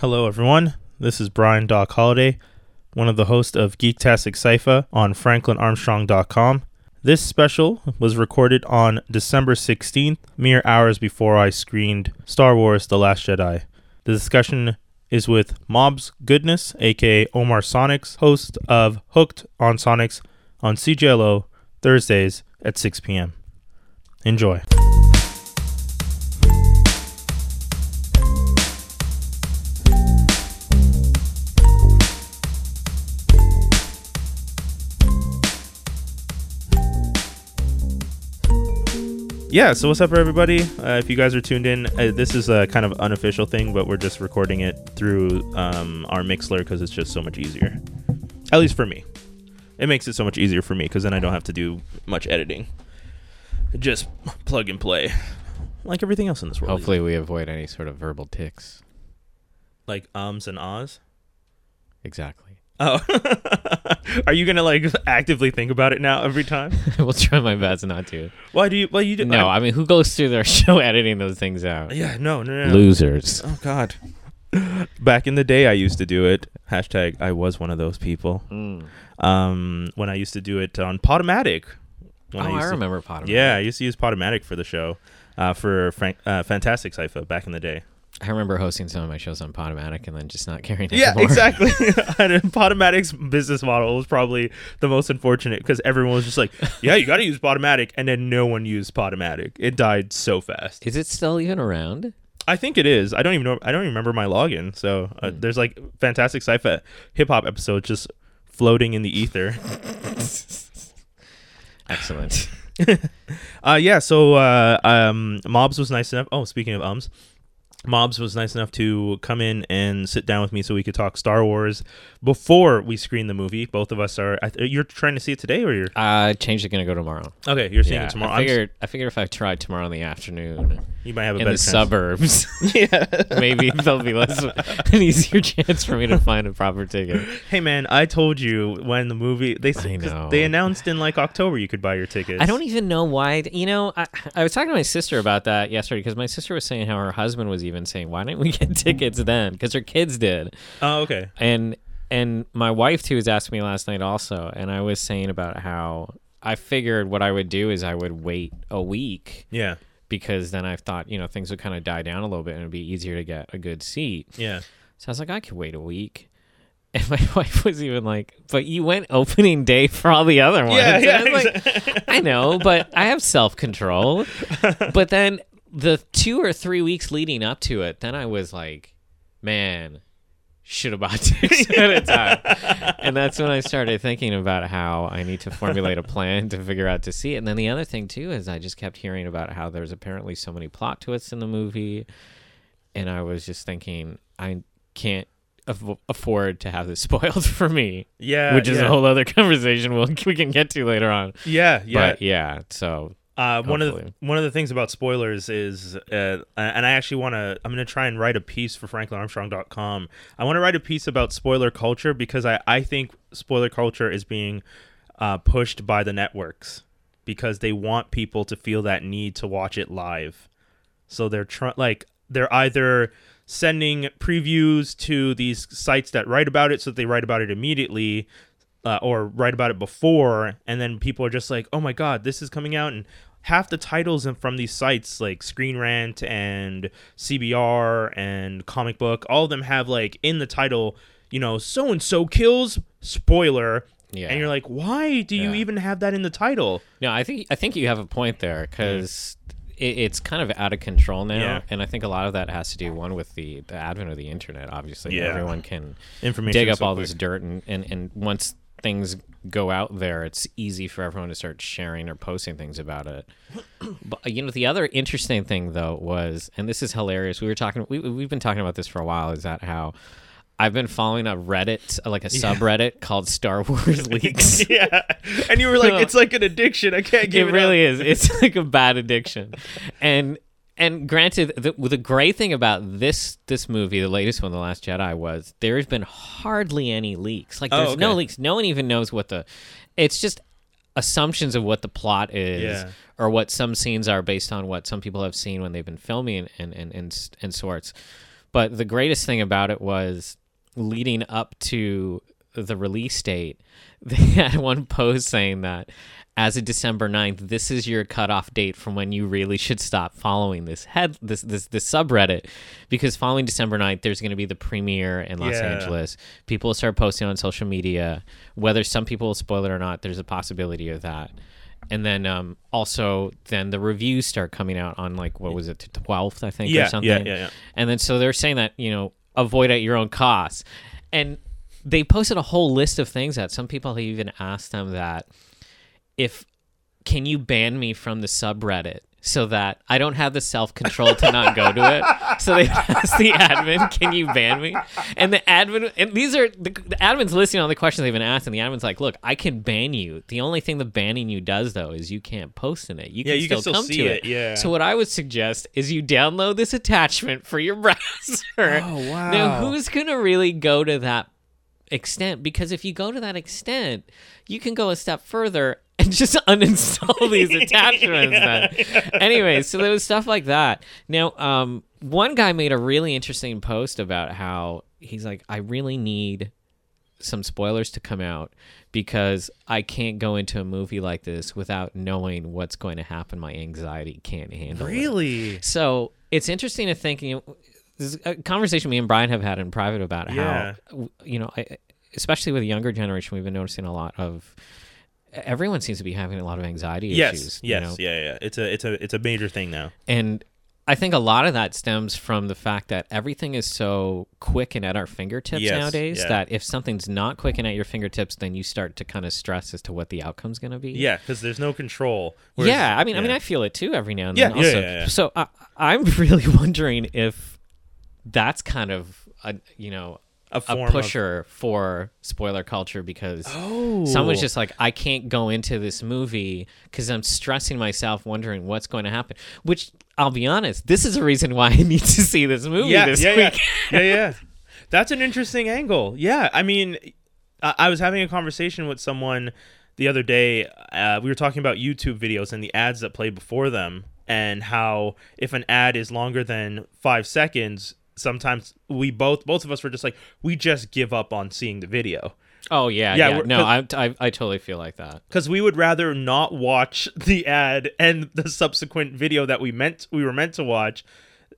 Hello, everyone. This is Brian Doc Holiday, one of the hosts of Geektastic Cypher on FranklinArmstrong.com. This special was recorded on December 16th, mere hours before I screened Star Wars The Last Jedi. The discussion is with Mobs Goodness, aka Omar Sonics, host of Hooked on Sonics on CJLO Thursdays at 6 p.m. Enjoy. Yeah, so what's up, everybody? Uh, if you guys are tuned in, uh, this is a kind of unofficial thing, but we're just recording it through um, our Mixlr because it's just so much easier. At least for me. It makes it so much easier for me because then I don't have to do much editing. Just plug and play, like everything else in this world. Hopefully, we avoid any sort of verbal ticks. like ums and ahs. Exactly. Oh, are you gonna like actively think about it now every time? we'll try my best not to. Why do you? Well, you do. No, I mean, who goes through their show editing those things out? yeah, no, no, no. Losers. Oh God. Back in the day, I used to do it. Hashtag I was one of those people. Mm. Um, when I used to do it on Podomatic. Oh, When I, used to- remember Potter. Yeah, I used to use Podomatic for the show, uh, for Frank, uh, Fantastic Cypher back in the day. I remember hosting some of my shows on Podomatic and then just not caring Yeah, anymore. exactly. and Podomatic's business model was probably the most unfortunate because everyone was just like, "Yeah, you got to use Podomatic," and then no one used Podomatic. It died so fast. Is it still even around? I think it is. I don't even know. I don't even remember my login. So uh, Hmm. there's like fantastic sci-fi hip hop episodes just floating in the ether. Excellent. Uh, yeah. So uh, um, Mobs was nice enough. Oh, speaking of ums, Mobs was nice enough to come in and sit down with me so we could talk Star Wars before we screen the movie. Both of us are. Th- you're trying to see it today, or you're uh, change it. gonna go tomorrow. okay? You're seeing yeah, it tomorrow. I figured. I figured if I tried tomorrow in the afternoon you might have a in better the chance. suburbs, yeah. maybe there'll be less an easier chance for me to find a proper ticket. Hey man, I told you when the movie they I know. they announced in like October you could buy your tickets. I don't even know why. You know, I, I was talking to my sister about that yesterday because my sister was saying how her husband was even saying, "Why didn't we get tickets then?" Because her kids did, Oh, okay. and and my wife too was asking me last night also, and I was saying about how I figured what I would do is I would wait a week Yeah. Because then I thought you know things would kind of die down a little bit and it'd be easier to get a good seat. Yeah. So I was like, I could wait a week. And my wife was even like, "But you went opening day for all the other ones." Yeah, yeah, I like, I know, but I have self control. but then the two or three weeks leading up to it, then I was like, man, should have bought tickets at a time. and that's when I started thinking about how I need to formulate a plan to figure out to see it. And then the other thing too is I just kept hearing about how there's apparently so many plot twists in the movie, and I was just thinking I can't. aff- Afford to have this spoiled for me, Yeah. which is yeah. a whole other conversation we'll, we can get to later on. Yeah, yeah. But yeah, so uh, one of the, one of the things about spoilers is, uh, and I actually want to, I'm going to try and write a piece for FranklinArmstrong.com. I want to write a piece about spoiler culture because I, I think spoiler culture is being uh, pushed by the networks because they want people to feel that need to watch it live. So they're trying, like, they're either sending previews to these sites that write about it so that they write about it immediately uh, or write about it before and then people are just like oh my god this is coming out and half the titles from these sites like screen rant and cbr and comic book all of them have like in the title you know so and so kills spoiler yeah. and you're like why do you Yeah. even have that in the title No, I think I think you have a point there mm. because it, it's kind of out of control now, Yeah. and I think a lot of that has to do one with the the advent of the internet. Obviously, Yeah. everyone can information dig up so all quick. this dirt, and, and and once things go out there, it's easy for everyone to start sharing or posting things about it. But you know, the other interesting thing though was, and this is hilarious. We were talking, we we've been talking about this for a while. Is that how? I've been following a Reddit, like a subreddit called Star Wars Leaks. yeah and you were like it's like an addiction i can't give it it, really up. is. It's like a bad addiction, and and granted, the, the great thing about this this movie, the latest one, The Last Jedi, was there's been hardly any leaks. Like Oh, there's no leaks. No one even knows what the. It's just assumptions of what the plot is Yeah. or what some scenes are based on what some people have seen when they've been filming and and and, and sorts. But the greatest thing about it was leading up to the release date, they had one post saying that as of December 9th, this is your cutoff date from when you really should stop following this head this this this subreddit because following December 9th there's going to be the premiere in Los Yeah. Angeles. People will start posting on social media. Whether some people will spoil it or not, there's a possibility of that. And then um, also then the reviews start coming out on like what was it the 12th I think or Yeah, something. yeah, yeah, yeah. And then so they're saying that, you know, avoid at your own cost. And they posted a whole list of things that some people have even asked them that if can you ban me from the subreddit so that I don't have the self control to not go to it. So they asked the admin, "Can you ban me?" And the admin, and these are the, the admin's listening to all the questions they've been asked, and the admin's like, "Look, I can ban you. The only thing the banning you does though is you can't post in it. You Yeah, can you still can still come see to it, yeah. So what I would suggest is you download this attachment for your browser. Oh, wow. Now, who's gonna really go to that extent because if you go to that extent, you can go a step further and just uninstall these attachments. Then, anyway, so there was stuff like that. Now, um, one guy made a really interesting post about how he's like, I really need some spoilers to come out because I can't go into a movie like this without knowing what's going to happen. My anxiety can't handle it. Really? So it's interesting to think. You know, this is a conversation me and Brian have had in private about Yeah. how, you know, especially with the younger generation, we've been noticing a lot of. Everyone seems to be having a lot of anxiety Yes. issues. Yes. You know? Yeah. Yeah. It's a it's a it's a major thing now. And I think a lot of that stems from the fact that everything is so quick and at our fingertips Yes, nowadays yeah. that if something's not quick and at your fingertips, then you start to kind of stress as to what the outcome's going to be. Yeah, because there's no control. Whereas- yeah, I mean, I mean. I feel it too every now and Yeah, then. yeah, yeah, yeah. So I, I'm really wondering if that's kind of a you know A a, form of- pusher for spoiler culture because Oh. someone's just like, I can't go into this movie because I'm stressing myself, wondering what's going to happen. Which I'll be honest, this is a reason why I need to see this movie yeah, this yeah, week. yeah, yeah, yeah. That's an interesting angle. Yeah, I mean, I, I was having a conversation with someone the other day. Uh, we were talking about YouTube videos and the ads that play before them, and how if an ad is longer than five seconds, sometimes we both both of us were just like, we just give up on seeing the video. Oh yeah, Yeah, yeah. no, I, I I totally feel like that. because we would rather not watch the ad and the subsequent video that we meant we were meant to watch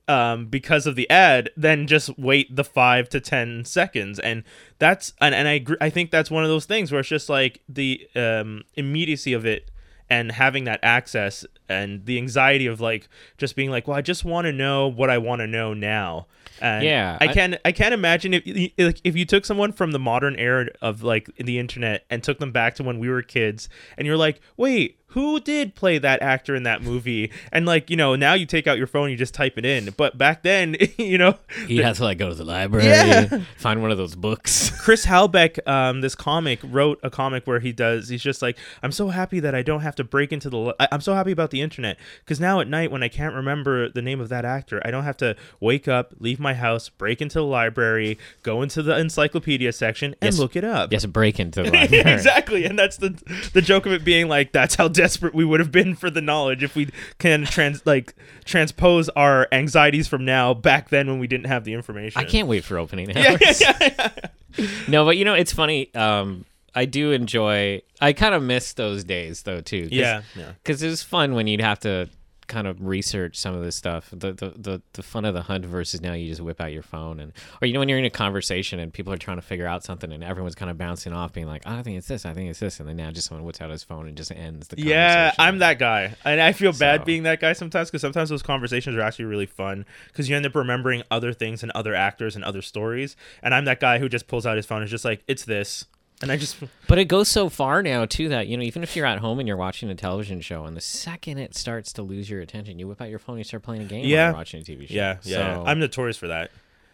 um, because of the ad than just wait the five to ten seconds and that's and, and I agree, I think that's one of those things where it's just like the um, immediacy of it and having that access and the anxiety of like just being like well I just want to know what I want to know now. And Yeah, I I- can't I can't imagine if like if you took someone from the modern era of like the internet and took them back to when we were kids and you're like, "Wait, who did play that actor in that movie?" And like, you know, now you take out your phone, you just type it in. But back then, you know, You has to like go to the library, Yeah. find one of those books. Chris Halbeck, um, this comic wrote a comic where he does. He's just like, I'm so happy that I don't have to break into the. li- I- I'm so happy about the internet because now at night when I can't remember the name of that actor, I don't have to wake up, leave my house, break into the library, go into the encyclopedia section, and Yes. look it up. Yes, break into the library. exactly, and that's the the joke of it being like that's how desperate we would have been for the knowledge if we can trans like transpose our anxieties from now back then when we didn't have the information. I can't wait for opening hours. Yeah, yeah, yeah. No, but you know, it's funny. Um, I do enjoy. I kind of miss those days though too. Cause, Yeah, yeah. Because it was fun when you'd have to kind of research some of this stuff. The, the the the fun of the hunt versus now you just whip out your phone and or you know when you're in a conversation and people are trying to figure out something and everyone's kind of bouncing off being like, oh, I think it's this, I think it's this, and then now just someone whips out his phone and just ends the Yeah. I'm that guy, and I feel bad So- being that guy sometimes because sometimes those conversations are actually really fun because you end up remembering other things and other actors and other stories. And I'm that guy who just pulls out his phone and is just like, "It's this," and I just But it goes so far now too that you know even if you're at home and you're watching a television show and the second it starts to lose your attention, you whip out your phone, and you start playing a game. Yeah. while you're watching a TV show. yeah, yeah. So I'm notorious for that.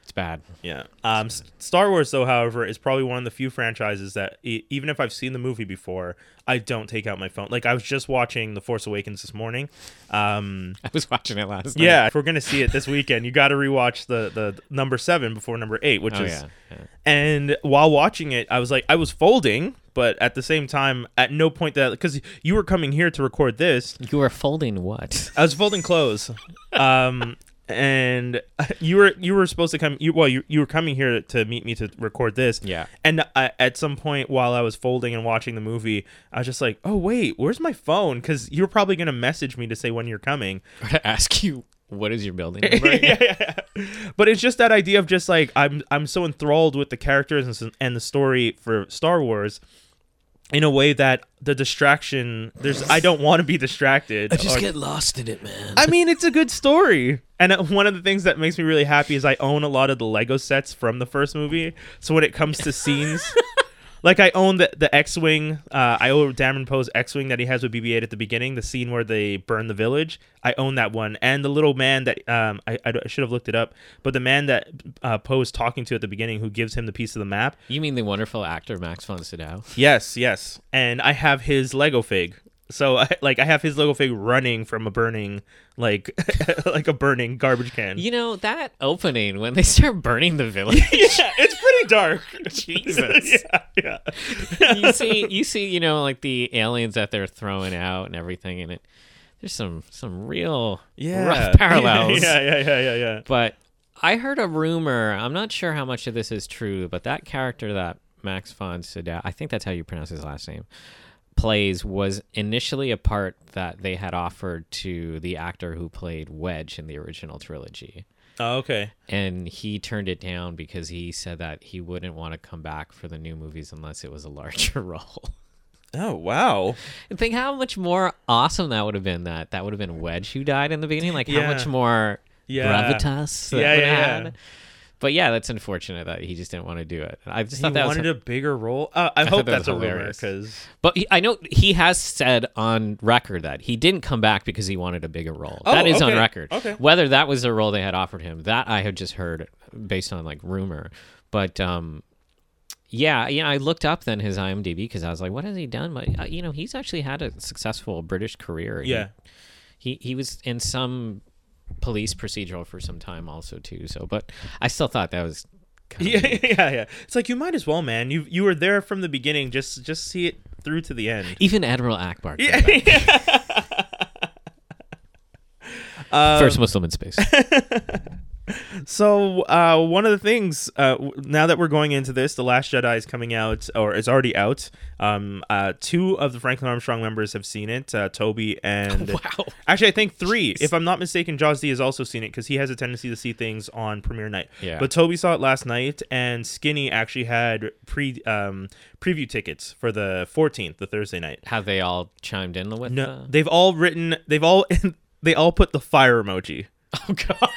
It's bad. Yeah. Um, S- Star Wars, though, however, is probably one of the few franchises that e- even if I've seen the movie before, I don't take out my phone. Like I was just watching The Force Awakens this morning. Um, I was watching it last night. yeah, if we're gonna see it this weekend, you got to rewatch the the number seven before number eight, which Oh is. yeah. yeah. And while watching it, I was like, I was folding, but at the same time, at no point that because you were coming here to record this, You were folding what? I was folding clothes. Um, and you were you were supposed to come. You well, you you were coming here to meet me to record this. Yeah. And I, at some point while I was folding and watching the movie, I was just like, "Oh wait, where's my phone?" Because you were probably gonna message me to say when you're coming. To ask you what is your building yeah, yeah. But it's just that idea of just like I'm I'm so enthralled with the characters and, and the story for Star Wars in a way that the distraction there's I don't want to be distracted. I just or- get lost in it, man. I mean, it's a good story. And uh, one of the things that makes me really happy is I own a lot of the Lego sets from the first movie. So when it comes to scenes, like I own the, the X Wing, uh, I own Dameron Poe's X Wing that he has with BB 8 at the beginning, the scene where they burn the village. I own that one. And the little man that, um, I, I, I should have looked it up, but the man that uh, Poe is talking to at the beginning who gives him the piece of the map. you mean the wonderful actor Max von Sydow? Yes, yes. And I have his Lego fig. So I, like I have his Lego fig running from a burning like like a burning garbage can. You know that opening when they start burning the village. yeah, it's pretty dark. Jesus. yeah, yeah. you see, you see, you know, like the aliens that they're throwing out and everything in it. There's some some real Yeah. rough parallels. Yeah, yeah, yeah, yeah, yeah. But I heard a rumor. I'm not sure how much of this is true, but that character that Max von Sydow, I think that's how you pronounce his last name, plays was initially a part that they had offered to the actor who played Wedge in the original trilogy. Oh, okay. And he turned it down because he said that he wouldn't want to come back for the new movies unless it was a larger role. Oh, wow. And think how much more awesome that would have been. That that would have been Wedge who died in the beginning. Like how much more Yeah. gravitas. That Yeah, yeah, yeah. But yeah, that's unfortunate that he just didn't want to do it. I just He thought that was. wanted a bigger role. Uh, I, thought hope that that's a was rumor because But he, I know he has said on record that he didn't come back because he wanted a bigger role. Oh, that is on record. Okay. Whether that was the role they had offered him, that I had just heard based on like rumor. But um, yeah, yeah, I looked up then his IMDb because I was like, what has he done? But uh, you know, he's actually had a successful British career. He- yeah. he he was in some police procedural for some time also too. So, but I still thought that was. Kind Yeah, yeah, yeah. It's like you might as well, man. You you were there from the beginning. Just just see it through to the end. Even Admiral Ackbar. Yeah. Um, First Muslim in space. So uh, one of the things uh, now that we're going into this, the Last Jedi is coming out or is already out. Um, uh, two of the Franklin Armstrong members have seen it. Uh, Toby and wow. actually, I think three. If I'm not mistaken, Jaws D has also seen it because he has a tendency to see things on premiere night. Yeah. But Toby saw it last night, and Skinny actually had pre um, preview tickets for the 14th, the Thursday night. Have they all chimed in with? No, the- they've all written. They've all they all put the fire emoji. Oh god.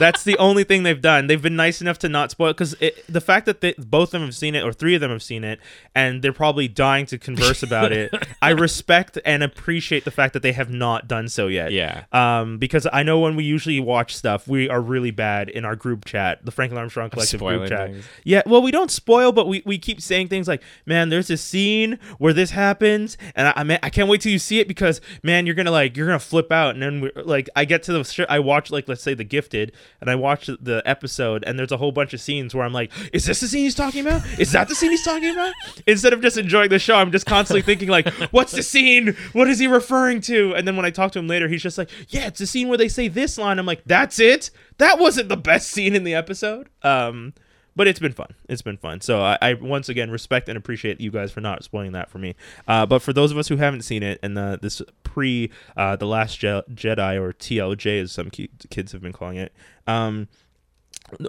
That's the only thing they've done. They've been nice enough to not spoil because the fact that they, both of them have seen it, or three of them have seen it, and they're probably dying to converse about it. I respect and appreciate the fact that they have not done so yet. Yeah. Um, because I know when we usually watch stuff, we are really bad in our group chat, the Franklin Armstrong Collective group chat. things. Yeah, well, we don't spoil, but we, we keep saying things like, "Man, there's a scene where this happens, and I I, mean, I can't wait till you see it because man, you're gonna like you're gonna flip out." And then we like I get to the I watch like let's say The Gifted, and I watch the episode, and there's a whole bunch of scenes where I'm like, "Is this the scene he's talking about? Is that the scene he's talking about?" Instead of just enjoying the show, I'm just constantly thinking like, "What's the scene? What is he referring to?" And then when I talk to him later, he's just like, "Yeah, it's the scene where they say this line." I'm like, "That's it? That wasn't the best scene in the episode." Um but it's been fun. It's been fun. So I, I once again respect and appreciate you guys for not spoiling that for me. Uh, but for those of us who haven't seen it, and the, this pre uh, the Last Je- Jedi or TLJ as some ki- kids have been calling it, um,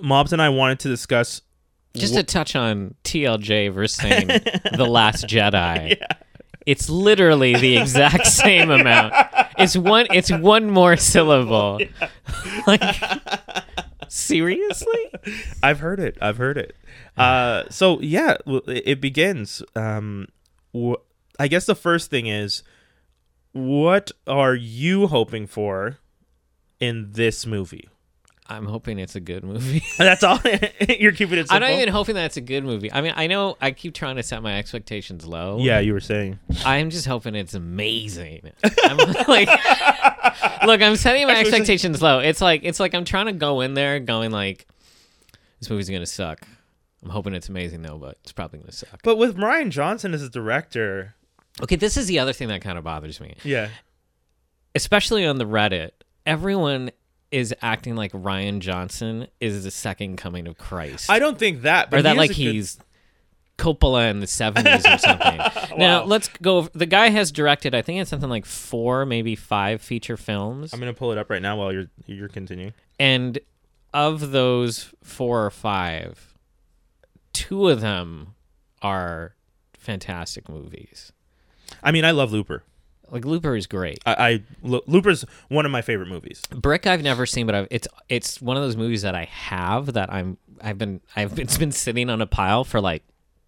Mobs and I wanted to discuss. Just to touch on TLJ versus saying the Last Jedi. It's literally the exact same amount. It's one. It's one more syllable. like seriously? I've heard it. I've heard it. Uh, so yeah, it begins. Um, wh- I guess the first thing is, what are you hoping for in this movie? I'm hoping it's a good movie. That's all. You're keeping it simple. I'm not even hoping that it's a good movie. I mean, I know I keep trying to set my expectations low. Yeah, you were saying. I'm just hoping it's amazing. I'm like, look, I'm setting my expectations low. It's like it's like I'm trying to go in there going like, this movie's gonna suck. I'm hoping it's amazing though, but it's probably gonna suck. But with Rian Johnson as a director, Okay, this is the other thing that kind of bothers me, yeah, especially on the Reddit. Everyone is acting like Rian Johnson is the second coming of Christ. I don't think that, but or that like a good- he's Coppola in the 70s or something. Now, let's go. The guy has directed, I think it's something like four, maybe five feature films. I'm gonna pull it up right now while you're you're continuing. and of those four or five, two of them are fantastic movies. I mean, I love Looper. Like Looper is great. I, I Lo- Looper's one of my favorite movies. Brick I've never seen, but I've, it's it's one of those movies that I have that I'm I've been I've been, it's been sitting on a pile for like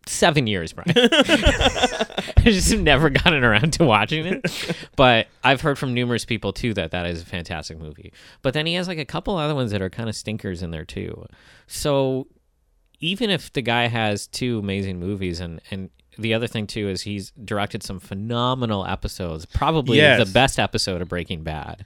seven years, Brian. I just have never gotten around to watching it, but I've heard from numerous people too that that is a fantastic movie. But then he has like a couple other ones that are kind of stinkers in there too. So even if the guy has two amazing movies and and the other thing too is he's directed some phenomenal episodes probably Yes. the best episode of breaking bad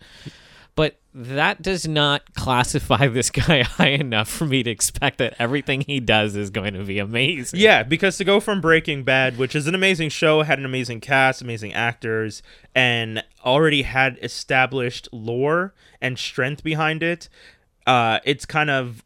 but that does not classify this guy high enough for me to expect that everything he does is going to be amazing Yeah, because to go from Breaking Bad, which is an amazing show, had an amazing cast, amazing actors, and already had established lore and strength behind it, uh, it's kind of.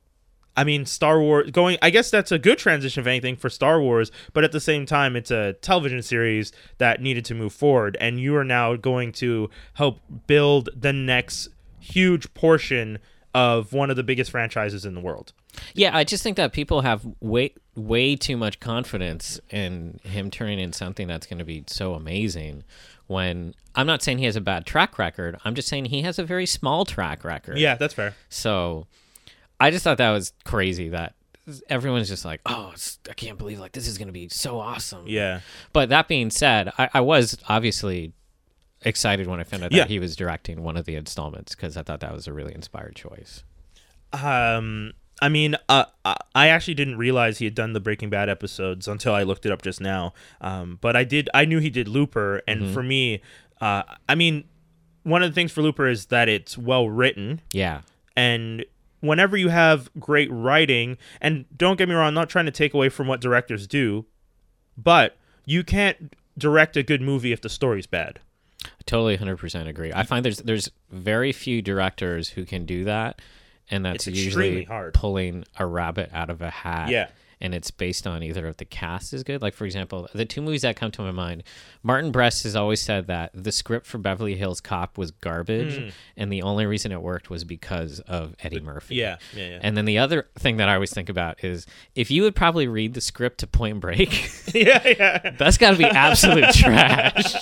I mean, Star Wars going. I guess that's a good transition, if anything, for Star Wars. But at the same time, it's a television series that needed to move forward, and you are now going to help build the next huge portion of one of the biggest franchises in the world. Yeah, I just think that people have way way too much confidence in him turning in something that's going to be so amazing. When I'm not saying he has a bad track record, I'm just saying he has a very small track record. Yeah, that's fair. So I just thought that was crazy that everyone's just like, oh, it's, I can't believe like this is going to be so awesome. Yeah. But that being said, I, I was obviously excited when I found out that he was directing one of the installments because I thought that was a really inspired choice. Um, I mean, uh, I- I actually didn't realize he had done the Breaking Bad episodes until I looked it up just now. Um, but I did. I knew he did Looper, and for me, uh, I mean, one of the things for Looper is that it's well written, Yeah. and whenever you have great writing, and don't get me wrong, I'm not trying to take away from what directors do, but you can't direct a good movie if the story's bad. I totally 100% agree. I find there's there's very few directors who can do that and that's usually hard. pulling a rabbit out of a hat. Yeah. And it's based on either if the cast is good. Like for example, the two movies that come to my mind, Martin Brest has always said that the script for Beverly Hills Cop was garbage, hmm. and the only reason it worked was because of Eddie Murphy. Yeah, yeah, yeah. And then the other thing that I always think about is if you would probably read the script to Point Break, yeah, yeah. that's got to be absolute trash.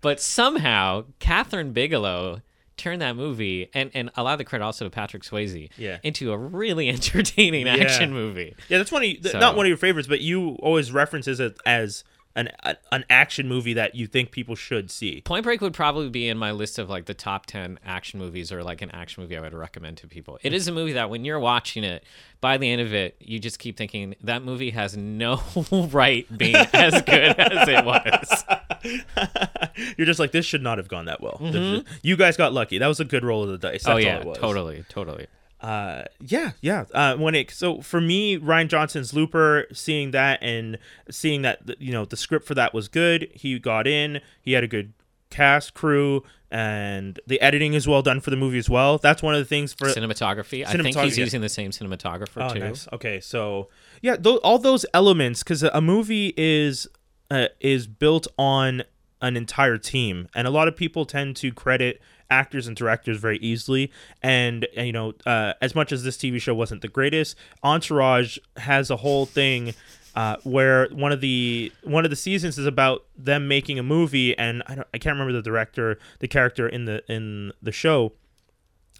But somehow, Kathryn Bigelow turned that movie and, and a lot of the credit also to Patrick Swayze Yeah. into a really entertaining action movie. Yeah, that's one of you, th- So- not one of your favorites, but you always references it as an a, an action movie that you think people should see. Point Break would probably be in my list of like the top 10 action movies or like an action movie I would recommend to people. It is a movie that when you're watching it, by the end of it, you just keep thinking that movie has no right being as good as it was. You're just like this should not have gone that well. This- You guys got lucky. That was a good roll of the dice. That's Mm-hmm. oh yeah, totally, totally. Uh, yeah, yeah. Uh, when it so for me, Rian Johnson's Looper, seeing that and seeing that you know the script for that was good. He got in. He had a good cast, crew, and the editing is well done for the movie as well. That's one of the things for Cinematography. I think he's yeah. using the same cinematographer Oh, too. nice. Okay, so yeah, th- all those elements because a movie is uh, is built on an entire team, and a lot of people tend to credit actors and directors very easily. And uh, you know, uh, as much as this TV show wasn't the greatest, Entourage has a whole thing. Uh, where one of the one of the seasons is about them making a movie, and I don't, I can't remember the director, the character in the in the show,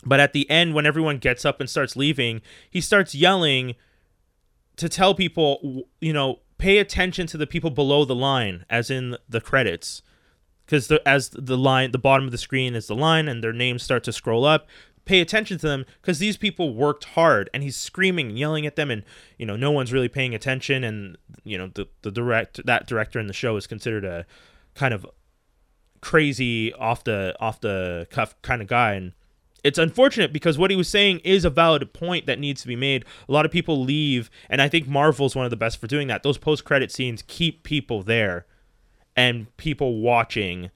but at the end, when everyone gets up and starts leaving, he starts yelling to tell people, you know, pay attention to the people below the line, as in the credits, because as the line, the bottom of the screen is the line, and their names start to scroll up. Pay attention to them because these people worked hard, and he's screaming, and yelling at them, and you know, no one's really paying attention, and you know, the the direct that director in the show is considered a kind of crazy off the off the cuff kind of guy and it's unfortunate because what he was saying is a valid point that needs to be made. A lot of people leave, and I think Marvel's one of the best for doing that. Those post credit scenes keep people there and people watching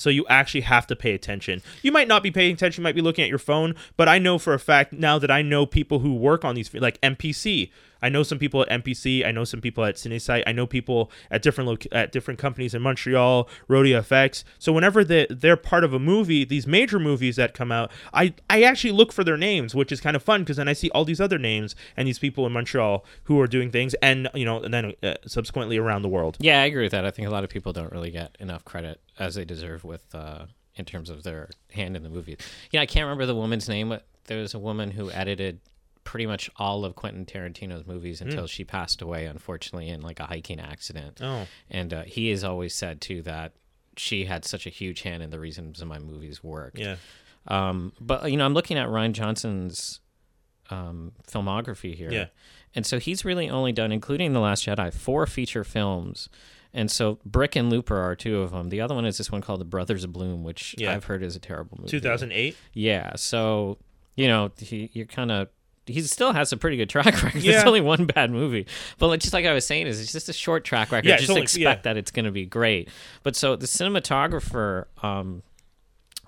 So you actually have to pay attention. You might not be paying attention, you might be looking at your phone, but I know for a fact now that I know people who work on these like MPC. I know some people at MPC. I know some people at CineSite. I know people at different loc- at different companies in Montreal, Rodeo FX. So whenever they they're part of a movie, these major movies that come out, I I actually look for their names, which is kind of fun because then I see all these other names and these people in Montreal who are doing things, and you know, and then uh, subsequently around the world. Yeah, I agree with that. I think a lot of people don't really get enough credit as they deserve with uh, in terms of their hand in the movie. Yeah, I can't remember the woman's name, but there was a woman who edited pretty much all of Quentin Tarantino's movies until she passed away, unfortunately, in like a hiking accident. Oh, And uh, he has always said too that she had such a huge hand in the reasons of my movies work. yeah. Um, but you know, I'm looking at Rian Johnson's um, filmography here, Yeah. and so he's really only done, including The Last Jedi, four feature films. And so Brick and Looper are two of them. The other one is this one called The Brothers of Bloom, which Yeah. I've heard is a terrible movie. 2008. Yeah. So you know, he, you're kind of. He still has a pretty good track record. Yeah. It's only one bad movie, but like, just like I was saying, is it's just a short track record. Yeah, just only- expect yeah. that it's going to be great. But so the cinematographer um,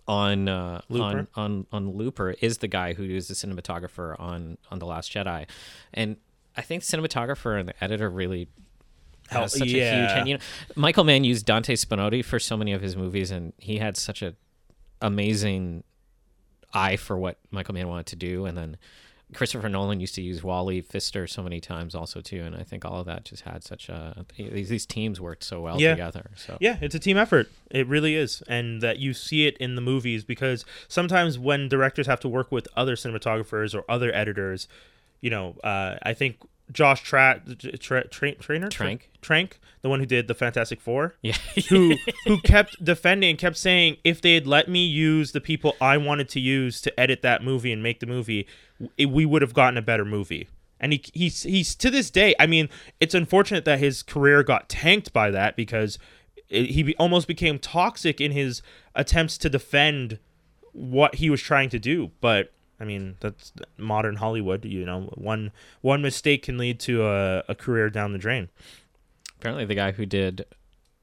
on uh, Looper? on on on Looper is the guy who is the cinematographer on on the Last Jedi, and I think the cinematographer and the editor really Hell, has such a huge yeah. hand. You know, Michael Mann used Dante Spinotti for so many of his movies, and he had such a amazing eye for what Michael Mann wanted to do, and then. Christopher Nolan used to use Wally Pfister so many times also too, and I think all of that just had such a these, these teams worked so well Yeah. together. So Yeah, it's a team effort. It really is. And that you see it in the movies because sometimes when directors have to work with other cinematographers or other editors, you know, uh, I think Josh Tra- Tra- Tra- Trainer? Trank. Trank, the one who did the Fantastic Four. yeah, who who kept defending and kept saying if they had let me use the people I wanted to use to edit that movie and make the movie, w- we would have gotten a better movie. And he he's he's to this day. I mean, it's unfortunate that his career got tanked by that because it, he be, almost became toxic in his attempts to defend what he was trying to do. But I mean, that's modern Hollywood. You know, one one mistake can lead to a, a career down the drain. Apparently, the guy who did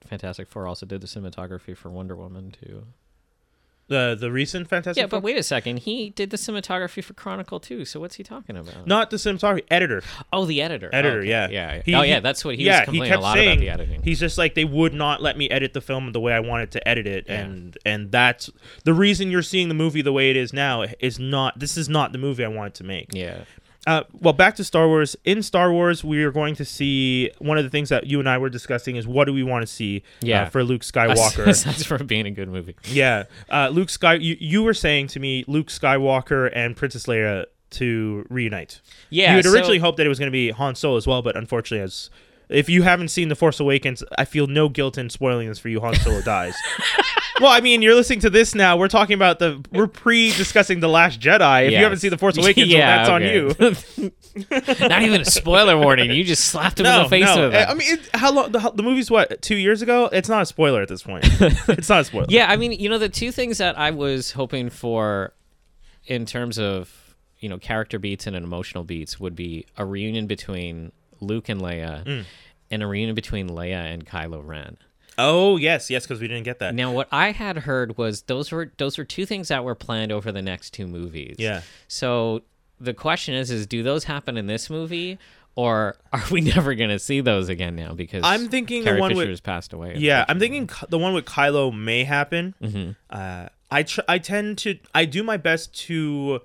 Fantastic Four also did the cinematography for Wonder Woman too. The the recent Fantastic Yeah, Four? but wait a second. He did the cinematography for Chronicle too. So what's he talking about? Not the cinematography, editor. Oh, the editor. Editor, okay. yeah. yeah. He- oh, yeah. That's what he yeah, was complaining he kept a lot saying about the editing. he's just like they would not let me edit the film the way I wanted to edit it, Yeah. and and that's the reason you're seeing the movie the way it is now. Is not this is not the movie I wanted to make. yeah. Uh, well, back to Star Wars. In Star Wars, we are going to see one of the things that you and I were discussing is what do we want to see uh, for Luke Skywalker. That's for being a good movie. yeah, uh, Luke Sky. You, you were saying to me Luke Skywalker and Princess Leia to reunite. Yeah. you had so- originally hoped that it was going to be Han Solo as well, but unfortunately, as if you haven't seen The Force Awakens, I feel no guilt in spoiling this for you. Han Solo dies. well, I mean, you're listening to this now. We're talking about the we're pre-discussing the Last Jedi. If you haven't seen The Force Awakens, well, that's on you. Not even a spoiler warning. You just slapped him in the face no. with it. I mean, it, how long? The, the movie's what? Two years ago. It's not a spoiler at this point. it's not a spoiler. Yeah, I mean, you know, the two things that I was hoping for in terms of, you know, character beats and emotional beats would be a reunion between Luke and Leia Mm. and a reunion between Leia and Kylo Ren. Oh yes, yes, because we didn't get that. Now, what I had heard was those were those were two things that were planned over the next two movies. Yeah. So the question is, is do those happen in this movie, or are we never going to see those again now? Because I'm thinking the Carrie one Fisher with- has passed away. Yeah, I'm thinking the one with Kylo may happen. Mm-hmm. Uh, I tr- I tend to I do my best to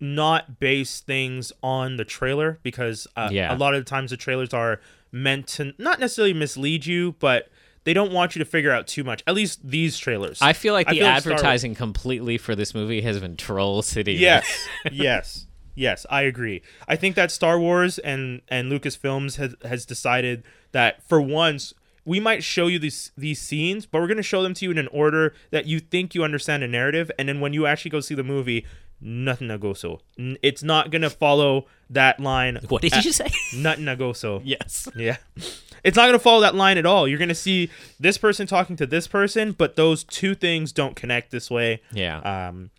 not base things on the trailer because uh, Yeah. a lot of the times the trailers are meant to not necessarily mislead you, but they don't want you to figure out too much. At least these trailers. I feel like the feel like advertising completely for this movie has been Troll City. Yes, yes, yes. I agree. I think that Star Wars and and Lucasfilms has has decided that for once we might show you these these scenes, but we're going to show them to you in an order that you think you understand a narrative, and then when you actually go see the movie, nothing to go so. N- It's not going to follow that line. What did at- you say? Nothing to go so. yes. Yeah. It's not going to follow that line at all. You're going to see this person talking to this person, but those two things don't connect this way. Yeah. Um,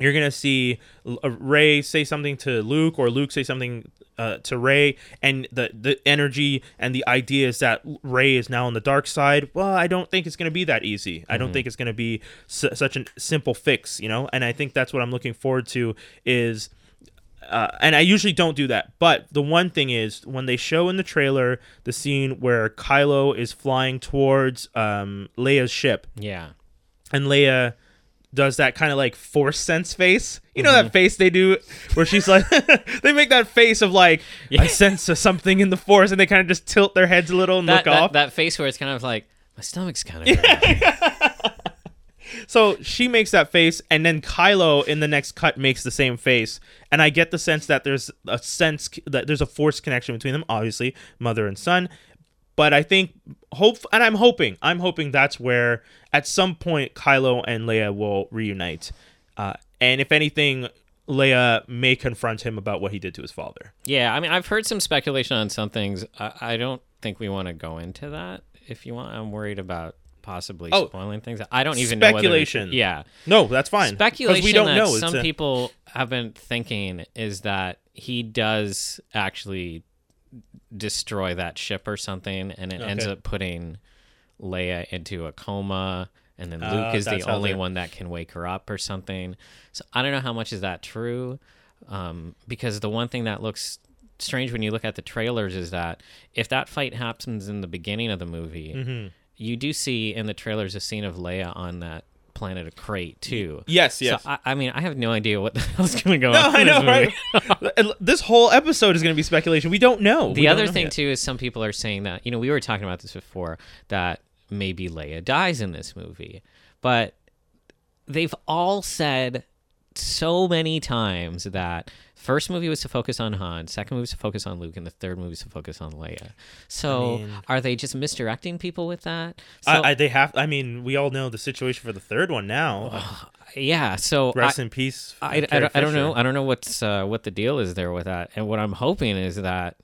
you're gonna see uh, Rey say something to Luke, or Luke say something uh, to Rey and the the energy and the ideas that Rey is now on the dark side. Well, I don't think it's going to be that easy. I don't think it's going to be su- such a simple fix, you know. And I think that's what I'm looking forward to is. Uh, and I usually don't do that, but the one thing is when they show in the trailer the scene where Kylo is flying towards um, Leia's ship, Yeah. and Leia does that kind of like force sense face. You know Mm-hmm. that face they do where she's like they make that face of like I sense something in the force and they kind of just tilt their heads a little and That, look that, off. that face where it's kind of like, my stomach's kind of hurting. So she makes that face and then Kylo in the next cut makes the same face and I get the sense that there's a sense that there's a force connection between them obviously mother and son but I think hope and I'm hoping I'm hoping that's where at some point Kylo and Leia will reunite, uh, and if anything, Leia may confront him about what he did to his father. Yeah, I mean, I've heard some speculation on some things. I, I don't think we want to go into that. If you want, I'm worried about possibly Oh, spoiling things. I don't even know speculation. yeah, No, that's fine. speculation we don't know. Some a- people have been thinking is that he does actually destroy that ship or something, and it ends up putting Leia into a coma, and then Uh, Luke is the only one that can wake her up or something. So I don't know how much is that true, um, because the one thing that looks strange when you look at the trailers is that if that fight happens in the beginning of the movie, Mm-hmm. you do see in the trailers a scene of Leia on that planet of Crait too. Yes, yes. So I, I mean, I have no idea what the hell's going to go no, on. I know, this right? this whole episode is going to be speculation. We don't know. The don't other know thing yet. too is some people are saying that you know we were talking about this before that maybe Leia dies in this movie, but they've all said so many times that first movie was to focus on Han, second movie was to focus on Luke, and the third movie was to focus on Leia. So mean- are they just misdirecting people with that? So, I, I, they have. I mean, we all know the situation for the third one now. yeah. So Rest I, in peace. I, I, I don't know. I don't know what's uh, what the deal is there with that. And what I'm hoping is that,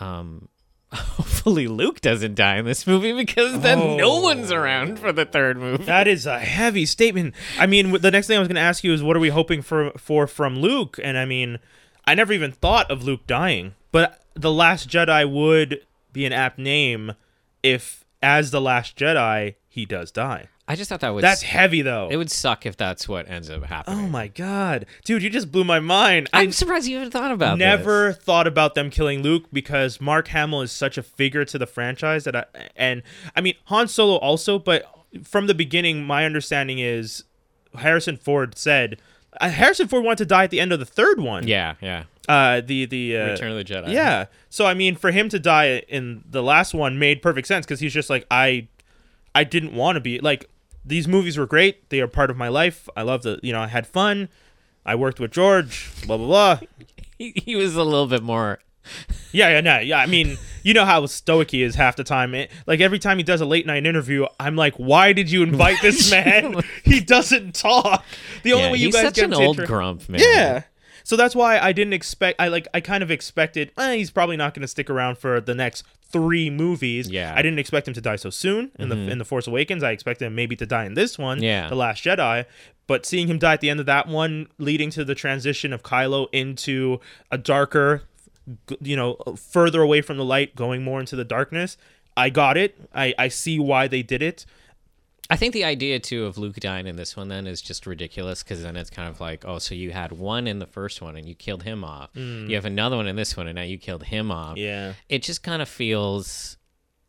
um, hopefully Luke doesn't die in this movie because then no Oh. one's around for the third movie. That is a heavy statement. I mean, the next thing I was going to ask you is, what are we hoping for for from Luke? And I mean, I never even thought of Luke dying, but the Last Jedi would be an apt name if, as the Last Jedi, he does die. I just thought that was That's heavy, though. it would suck if that's what ends up happening. oh my god, dude, you just blew my mind. I I'm surprised you even thought about never this. thought about them killing Luke because Mark Hamill is such a figure to the franchise that I and I mean Han Solo also, but from the beginning, my understanding is Harrison Ford said uh, Harrison Ford wanted to die at the end of the third one. Yeah, yeah. Uh, the the uh, Return of the Jedi. yeah. So I mean, for him to die in the last one made perfect sense because he's just like I, I didn't want to be like these movies were great. They are part of my life. I love the you know I had fun. I worked with George. Blah blah blah. He, he was a little bit more. Yeah, yeah, no, yeah. I mean, you know how stoic he is half the time. It, like every time he does a late night interview, I'm like, why did you invite this man? he doesn't talk. The only Yeah, way you guys such get an old inter- grump, man. Yeah. So that's why I didn't expect. I like. I kind of expected. Eh, he's probably not going to stick around for the next three movies. Yeah. Mm-hmm. I didn't expect him to die so soon in the in the Force Awakens. I expected him maybe to die in this one. Yeah. The Last Jedi. But seeing him die at the end of that one, leading to the transition of Kylo into a darker, you know, further away from the light, going more into the darkness. I got it. I I see why they did it. I think the idea too of Luke dying in this one then is just ridiculous because then it's kind of like, oh, so you had one in the first one and you killed him off. You have another one in this one and now you killed him off. Mm. Yeah. It just kind of feels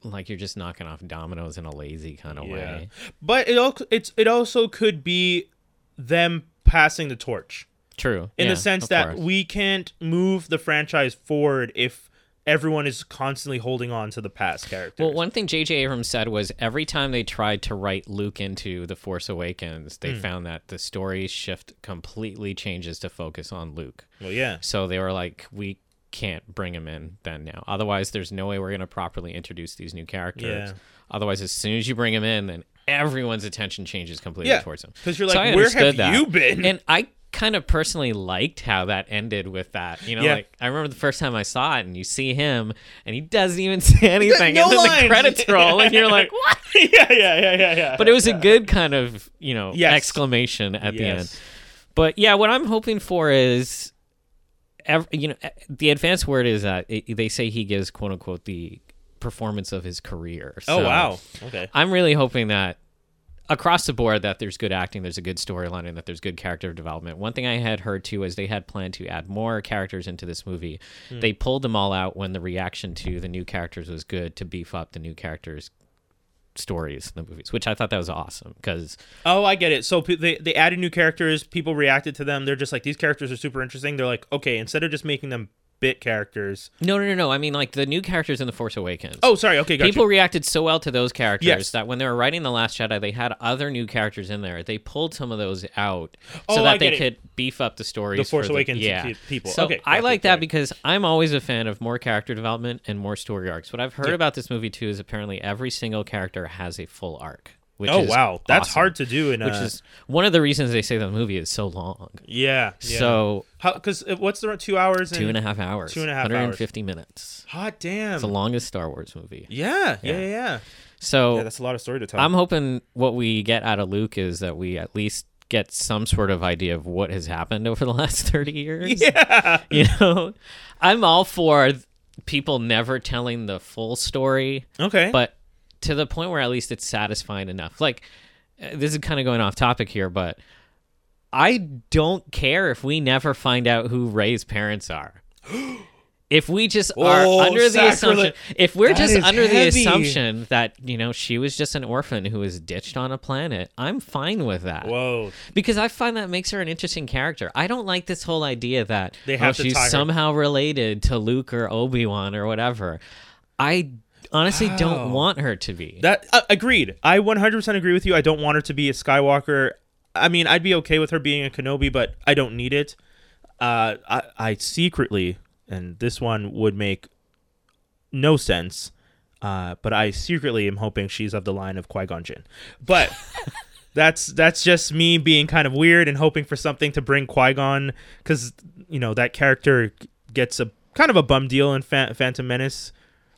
like you're just knocking off dominoes in a lazy kind of way. But it al- it's it also could be them passing the torch. True. in Yeah, the sense that course. we can't move the franchise forward if everyone is constantly holding on to the past characters. Well, one thing J.J. Abrams said was every time they tried to write Luke into The Force Awakens, they hmm. found that the story shift completely changes to focus on Luke. well, yeah. So they were like, we can't bring him in then now. Otherwise, there's no way we're going to properly introduce these new characters. Yeah. Otherwise, as soon as you bring him in, then everyone's attention changes completely Yeah, towards him. 'cause you're So like, I "Where have that. you been?" And I kind of personally liked how that ended with that. You know, Yeah. like I remember the first time I saw it, and you see him, and he doesn't even say anything, no and then lines. the credits roll, and you're like, what? yeah, yeah, yeah, yeah, yeah. But it was a good kind of you know Yes. exclamation at the end. But yeah, what I'm hoping for is ev- you know, the advanced word is that it, they say he gives quote unquote the performance of his career. Oh wow. Okay. I'm really hoping that across the board that there's good acting, there's a good storyline, and that there's good character development. One thing I had heard too is they had planned to add more characters into this movie. Hmm. They pulled them all out when the reaction to the new characters was good to beef up the new characters stories in the movies which i thought that was awesome because Oh, I get it. So they they added new characters. People reacted to them. They're just like these characters are super interesting. They're like, okay, instead of just making them bit characters. no no no no i mean like the new characters in the force awakens Oh, sorry. Okay, got People reacted so well to those characters Yes. that when they were writing The Last Jedi, they had other new characters in there. They pulled some of those out so Oh, that they it. could beef up the stories. The Force for Awakens yeah. pe- people. So Okay, I like that because I'm always a fan of more character development and more story arcs. What I've heard Yeah. about this movie too is apparently every single character has a full arc. Which Oh is wow, that's awesome. hard to do in Which a, is one of the reasons they say the movie is so long. yeah, yeah. So because what's the two hours? two and a half hours, two and a half hours. 150 minutes. Hot damn. It's the longest Star Wars movie. yeah, yeah, Yeah. yeah, yeah. So Yeah, that's a lot of story to tell. I'm hoping what we get out of Luke is that we at least get some sort of idea of what has happened over the last 30 years. yeah. You know, I'm all for people never telling the full story, Okay. but to the point where at least it's satisfying enough. Like, uh, this is kind of going off topic here, but I don't care if we never find out who Rey's parents are. If we just are Oh, under the assumption, if we're That just under the assumption that you know she was just an orphan who was ditched on a planet, I'm fine with that Whoa. because I find that makes her an interesting character. I don't like this whole idea that They oh, have to she's somehow related to Luke or Obi Wan or whatever. I honestly Wow. don't want her to be. That uh, agreed. I 100% agree with you. I don't want her to be a Skywalker. I mean, I'd be okay with her being a Kenobi, but I don't need it. Uh, I, I secretly, and this one would make no sense, uh, but I secretly am hoping she's of the line of Qui Gon Jinn. But that's that's just me being kind of weird and hoping for something to bring Qui Gon, because you know that character gets a kind of a bum deal in Phan- Phantom Menace.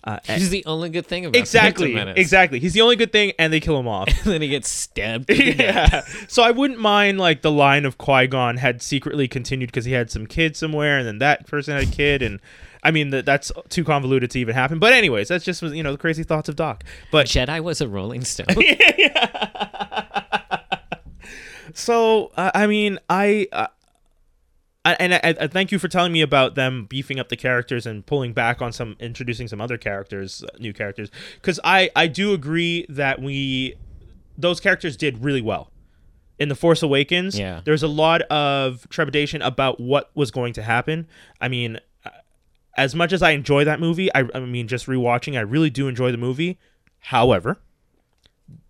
Uh, She's the only good thing about exactly exactly. He's the only good thing and they kill him off. And then he gets stabbed. yeah. so i wouldn't mind like the line of qui-gon had secretly continued because he had some kid somewhere and then that person had a kid and i mean that that's too convoluted to even happen. But anyways that's just you know the crazy thoughts of doc. But Jedi was a Rolling Stone. so uh, i mean i uh, I- and I, I thank you for telling me about them beefing up the characters and pulling back on some introducing some other characters uh, new characters. Because i i do agree that we those characters did really well. In the force awakens Yeah. there's a lot of trepidation about what was going to happen. I mean uh, as much as i enjoy that movie i, I mean just rewatching i really do enjoy the movie. However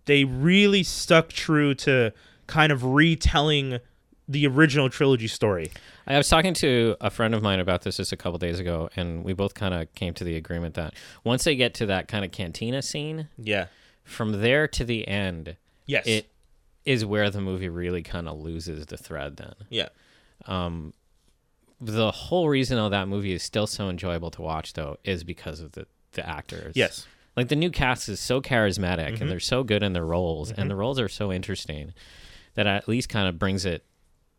they really stuck true to kind of retelling the original trilogy story. I was talking to a friend of mine about this just a couple days ago, and we both kind of came to the agreement that once they get to that kind of cantina scene, Yeah. from there to the end, Yes. it is where the movie really kind of loses the thread. Then yeah. um, the whole reason of that movie is still so enjoyable to watch, though, is because of the the actors. Yes. like the new cast is so charismatic Mm-hmm. and they're so good in their roles, and the roles are so interesting that at least kind of brings it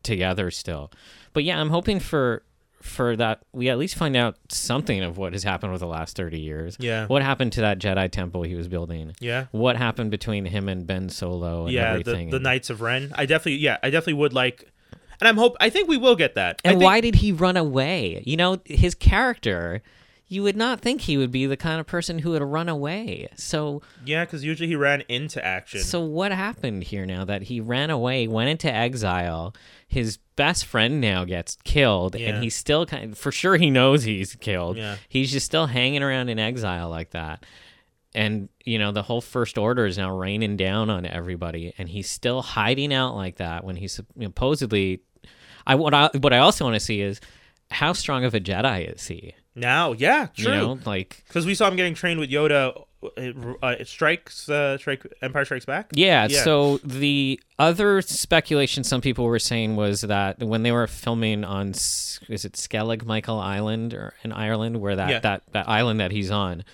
together still. But yeah, I'm hoping for for that we at least find out something of what has happened over the last 30 years. Yeah. What happened to that Jedi temple he was building? Yeah. What happened between him and Ben Solo and Yeah. The, everything? the Knights of Ren. I definitely. Yeah. I definitely would like. And I'm hope. I think we will get that. And think- why did he run away? You know, his character, you would not think he would be the kind of person who would run away. So Yeah, because usually he ran into action. So what happened here now that he ran away, went into exile, his best friend now gets killed Yeah. and he's still kind of, for sure he knows he's killed. Yeah. He's just still hanging around in exile like that. And you know, the whole first order is now raining down on everybody and he's still hiding out like that when he's supposedly I what I what I also want to see is how strong of a Jedi is he? Now, yeah, true. You know, like Because we saw him getting trained with Yoda. It, uh, it strikes. Uh, strike. Empire Strikes Back. Yeah, Yeah. So the other speculation some people were saying was that when they were filming on is it Skellig Michael Island or in Ireland, where that Yeah. that that island that he's on,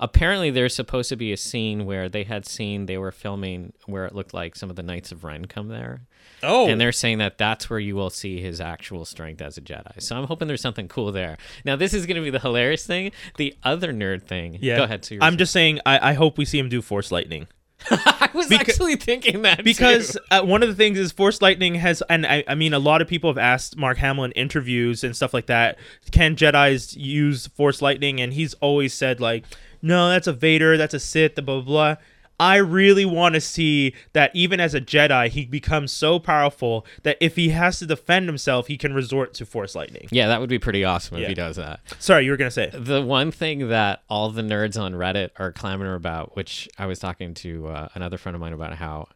apparently there's supposed to be a scene where they had seen they were filming where it looked like some of the Knights of Ren come there. Oh, And they're saying that that's where you will see his actual strength as a Jedi. So I'm hoping there's something cool there. Now, this is going to be the hilarious thing. The other nerd thing. yeah. Go ahead. So I'm just saying. I, I hope we see him do Force lightning. I was Beca- actually thinking that because uh, one of the things is Force Lightning has, and I, I mean, a lot of people have asked Mark Hamill in interviews and stuff like that, can Jedi's use Force Lightning? And he's always said like, no, that's a Vader, that's a Sith, the blah blah. blah. I really want to see that even as a Jedi, he becomes so powerful that if he has to defend himself, he can resort to Force Lightning. Yeah, that would be pretty awesome if Yeah. he does that. Sorry, you were gonna say. The one thing that all the nerds on Reddit are clamoring about, which I was talking to uh, another friend of mine about how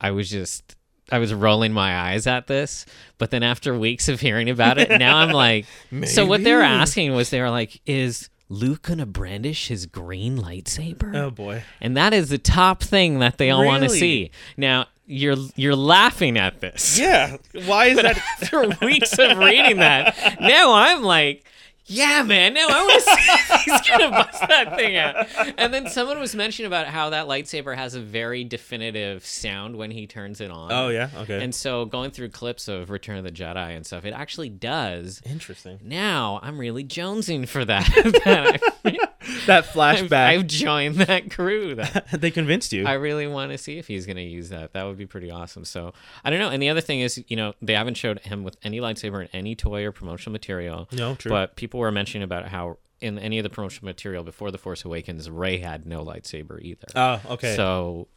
I was just I was rolling my eyes at this, but then after weeks of hearing about it, now I'm like, so what they're asking was they were like, is Luke gonna brandish his green lightsaber? Oh boy. And that is the top thing that they all want to see. Now you're you're laughing at this. Yeah. Why is But that? after weeks of reading that, now I'm like, yeah, man. Now I want to see he's gonna bust that thing out. And then someone was mentioning about how that lightsaber has a very definitive sound when he turns it on. Oh yeah. Okay. And so going through clips of Return of the Jedi and stuff, it actually does. Interesting. Now I'm really jonesing for that. that That I've, flashback. I've joined that crew. That they convinced you. I really want to see if he's going to use that. That would be pretty awesome. So I don't know. And the other thing is, you know, they haven't showed him with any lightsaber in any toy or promotional material. No, true. But people were mentioning about how in any of the promotional material before the Force Awakens, Rey had no lightsaber either. Oh, okay. So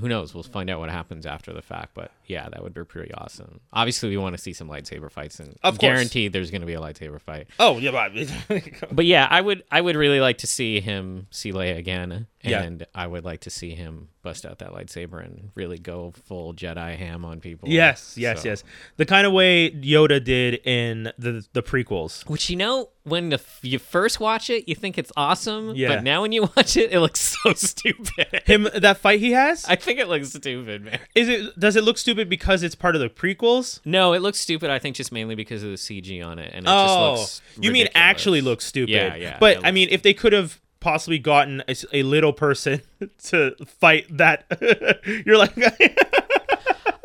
who knows? We'll find out what happens after the fact. But yeah, that would be pretty awesome. Obviously, we want to see some lightsaber fights, and Of course. guaranteed there's going to be a lightsaber fight. oh yeah, but But yeah, I would I would really like to see him see Leia again, Yeah. and I would like to see him bust out that lightsaber and really go full Jedi ham on people. yes, yes, So- yes. The kind of way Yoda did in the the prequels. Which you know, when the, you first watch it, you think it's awesome. Yeah. But now when you watch it, it looks so stupid. Him that fight he has I think it looks stupid, man. is it? Does it look stupid because it's part of the prequels? No, it looks stupid. I think just mainly because of the CG on it, and it oh, just looks. you mean actually looks stupid? Yeah, yeah, But I mean, if they could have possibly gotten a little person to fight that, you're like,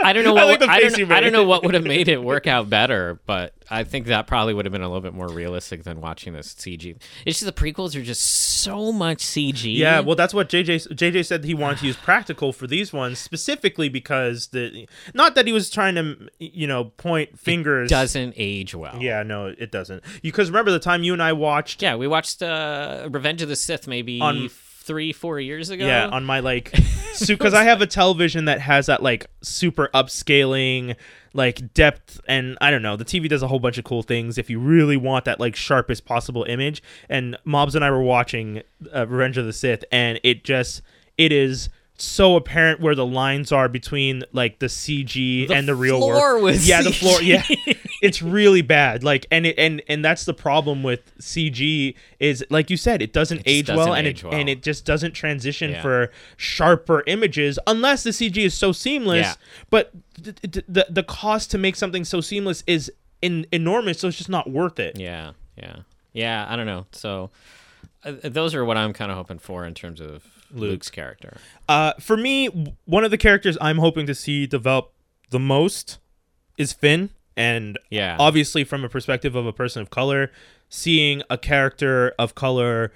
I don't know I what like I, don't, I don't know what would have made it work out better, but I think that probably would have been a little bit more realistic than watching this CG. It's just the prequels are just so much CG. Yeah, well, that's what JJ JJ said he wanted to use practical for these ones specifically because the not that he was trying to you know point fingers. doesn't age well. Yeah, no, it doesn't. Because remember the time you and I watched. yeah. We watched uh, Revenge of the Sith maybe On- three, four years ago. Yeah, on my like, because I have a television that has that like super upscaling, like depth, and I don't know. The TV does a whole bunch of cool things if you really want that like sharpest possible image. And Mobs and I were watching uh, Revenge of the Sith, and it just it is so apparent where the lines are between like the CG The and the real floor work. was yeah, the floor. Yeah, it's really bad. Like, and it and and that's the problem with CG is like you said, it doesn't just age doesn't well, and age it well. and it just doesn't transition Yeah. for sharper images unless the CG is so seamless. Yeah. But th- th- the the cost to make something so seamless is in, enormous, so it's just not worth it. Yeah, yeah, yeah. I don't know. So uh, those are what I'm kind of hoping for in terms of Luke's character. Uh, for me, one of the characters I'm hoping to see develop the most is Finn, and Yeah. obviously from a perspective of a person of color, seeing a character of color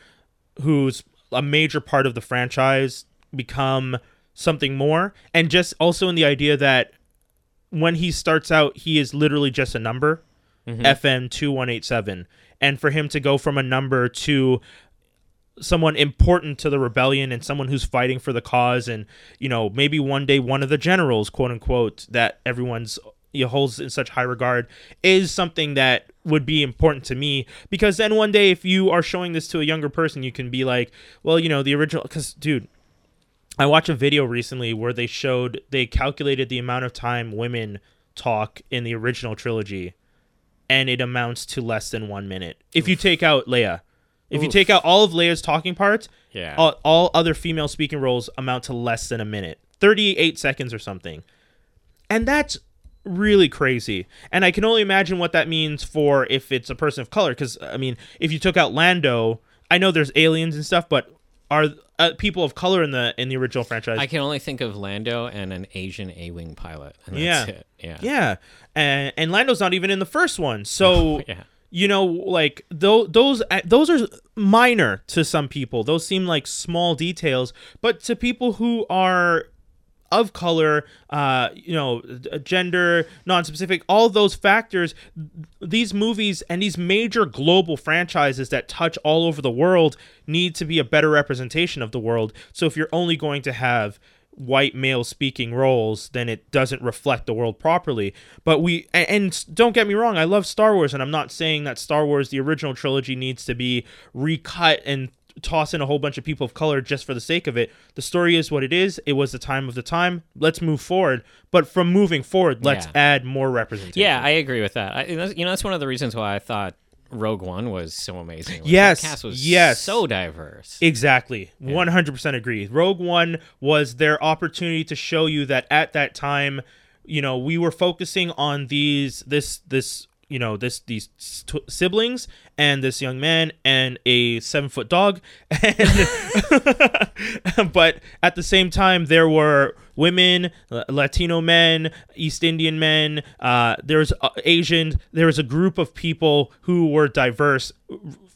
who's a major part of the franchise become something more, and just also in the idea that when he starts out, he is literally just a number, FN two one eight seven, and for him to go from a number to someone important to the rebellion and someone who's fighting for the cause and you know maybe one day one of the generals quote unquote that everyone's you know, holds in such high regard is something that would be important to me. Because then one day if you are showing this to a younger person you can be like well you know the original because dude I watched a video recently where they showed they calculated the amount of time women talk in the original trilogy and it amounts to less than one minute. If you take out Leia if you take out all of Leia's talking parts Yeah. all, all other female speaking roles amount to less than a minute 38 seconds or something and that's really crazy and i can only imagine what that means for if it's a person of color because i mean if you took out lando I know there's aliens and stuff, but are uh, people of color in the in the original franchise? I can only think of Lando and an Asian A-wing pilot, and that's Yeah. it. Yeah. yeah, and and Lando's not even in the first one, so Yeah. You know like those those uh, those are minor to some people. Those seem like small details but to people who are of color uh you know gender non-specific all those factors these movies and these major global franchises that touch all over the world need to be a better representation of the world. So if you're only going to have white male speaking roles then it doesn't reflect the world properly. But we and don't get me wrong i love star wars and i'm not saying that star wars the original trilogy needs to be recut and toss in a whole bunch of people of color just for the sake of it. The story is what it is. It was the time of the time. Let's move forward. But from moving forward let's Yeah. add more representation. Yeah, I agree with that. I, you know, that's one of the reasons why I thought Rogue One was so amazing. was Yes, the cast was yes. so diverse. Exactly. 100% agree. Rogue One was their opportunity to show you that at that time, you know, we were focusing on these this this you know this these st- siblings and this young man and a seven foot dog and but at the same time there were women latino men east indian men uh, there's uh, asian there was a group of people who were diverse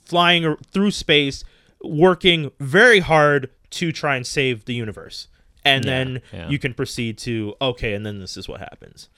flying through space working very hard to try and save the universe. And then yeah. you can proceed to okay and then this is what happens.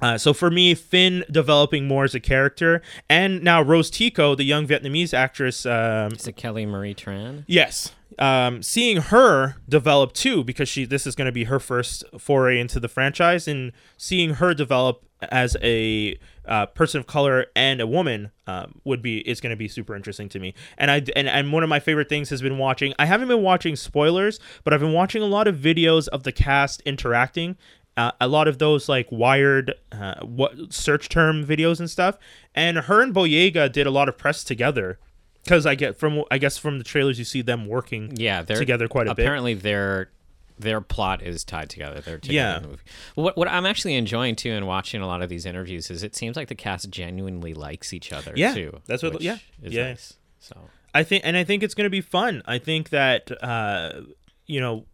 Uh, so for me, Finn developing more as a character, and now Rose Tico, the young Vietnamese actress, um, Is it Kelly Marie Tran? yes, um, seeing her develop too, because she this is going to be her first foray into the franchise, and seeing her develop as a uh, person of color and a woman um, would be is going to be super interesting to me. And I and, and one of my favorite things has been watching. I haven't been watching spoilers, but I've been watching a lot of videos of the cast interacting. Uh, a lot of those like wired uh, what search term videos and stuff. And her and Boyega did a lot of press together because I get from I guess from the trailers you see them working Yeah, they're together quite a bit. apparently their their plot is tied together. They're together Yeah. in the movie. What what I'm actually enjoying too in watching a lot of these interviews is it seems like the cast genuinely likes each other Yeah, too. that's what- yeah, is yeah. nice. So I think, and I think it's going to be fun. I think that uh, you know,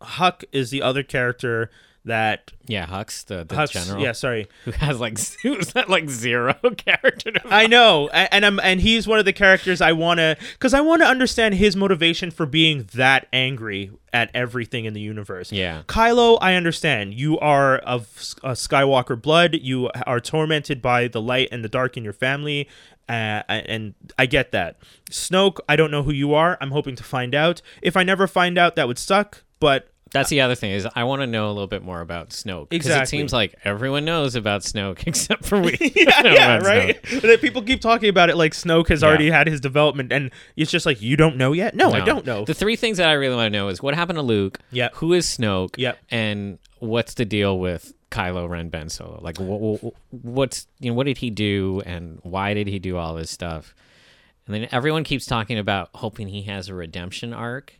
Hux is the other character that yeah, Hux the, the Hux's, general Yeah, sorry, who has like who's that like zero character. development. I know, a- and I'm and he's one of the characters I want to because I want to understand his motivation for being that angry at everything in the universe. Yeah. Kylo, I understand. You are of uh, Skywalker blood. You are tormented by the light and the dark in your family, uh, and I get that. Snoke, I don't know who you are. I'm hoping to find out. If I never find out, that would suck. But That's the other thing is I want to know a little bit more about Snoke because it seems like everyone knows about Snoke except for we. yeah, know yeah, about right. Then people keep talking about it like Snoke has Yeah. already had his development, and it's just like you don't know yet. No, I No. don't know. The three things that I really want to know is what happened to Luke. Yep. Who is Snoke? Yep. And what's the deal with Kylo Ren Ben Solo? Like, wh- wh- what's you know what did he do and why did he do all this stuff? And then everyone keeps talking about hoping he has a redemption arc.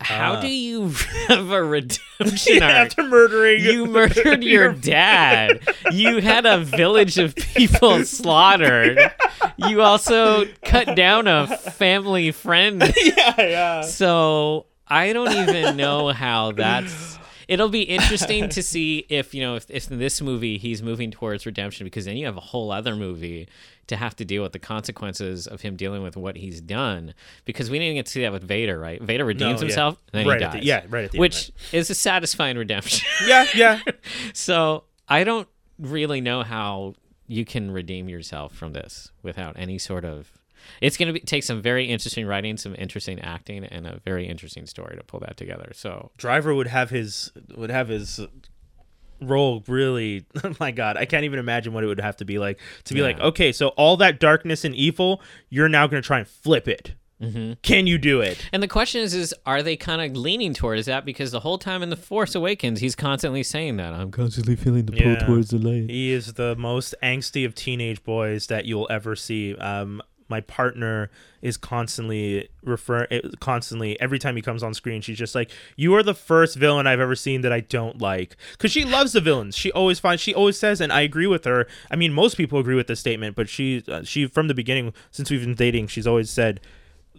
How Ah. do you have a redemption arc? After murdering You murdered your dad. You had a village of people slaughtered. You also cut down a family friend. yeah, yeah. So I don't even know how that's. It'll be interesting to see if you know if, if in this movie he's moving towards redemption because then you have a whole other movie to have to deal with the consequences of him dealing with what he's done because we didn't get to see that with Vader right Vader redeems yeah. himself and then Right he dies the- yeah, right at the end, which is a satisfying redemption yeah, yeah. so I don't really know how you can redeem yourself from this without any sort of. It's going to take some very interesting writing, some interesting acting, and a very interesting story to pull that together. So Driver would have his would have his role really oh my god i can't even imagine what it would have to be like to be like okay so all that darkness and evil you're now going to try and flip it Mm-hmm. can you do it And the question is, is are they kind of leaning towards that? Because the whole time in the Force Awakens, he's constantly saying that I'm constantly feeling the pull Yeah. towards the light. he is the most angsty of teenage boys that you'll ever see um my partner is constantly refer eh, constantly every time he comes on screen she's just like you are the first villain i've ever seen that i don't like because she loves the villains she always finds she always says and i agree with her i mean most people agree with this statement but she uh, she from the beginning since we've been dating she's always said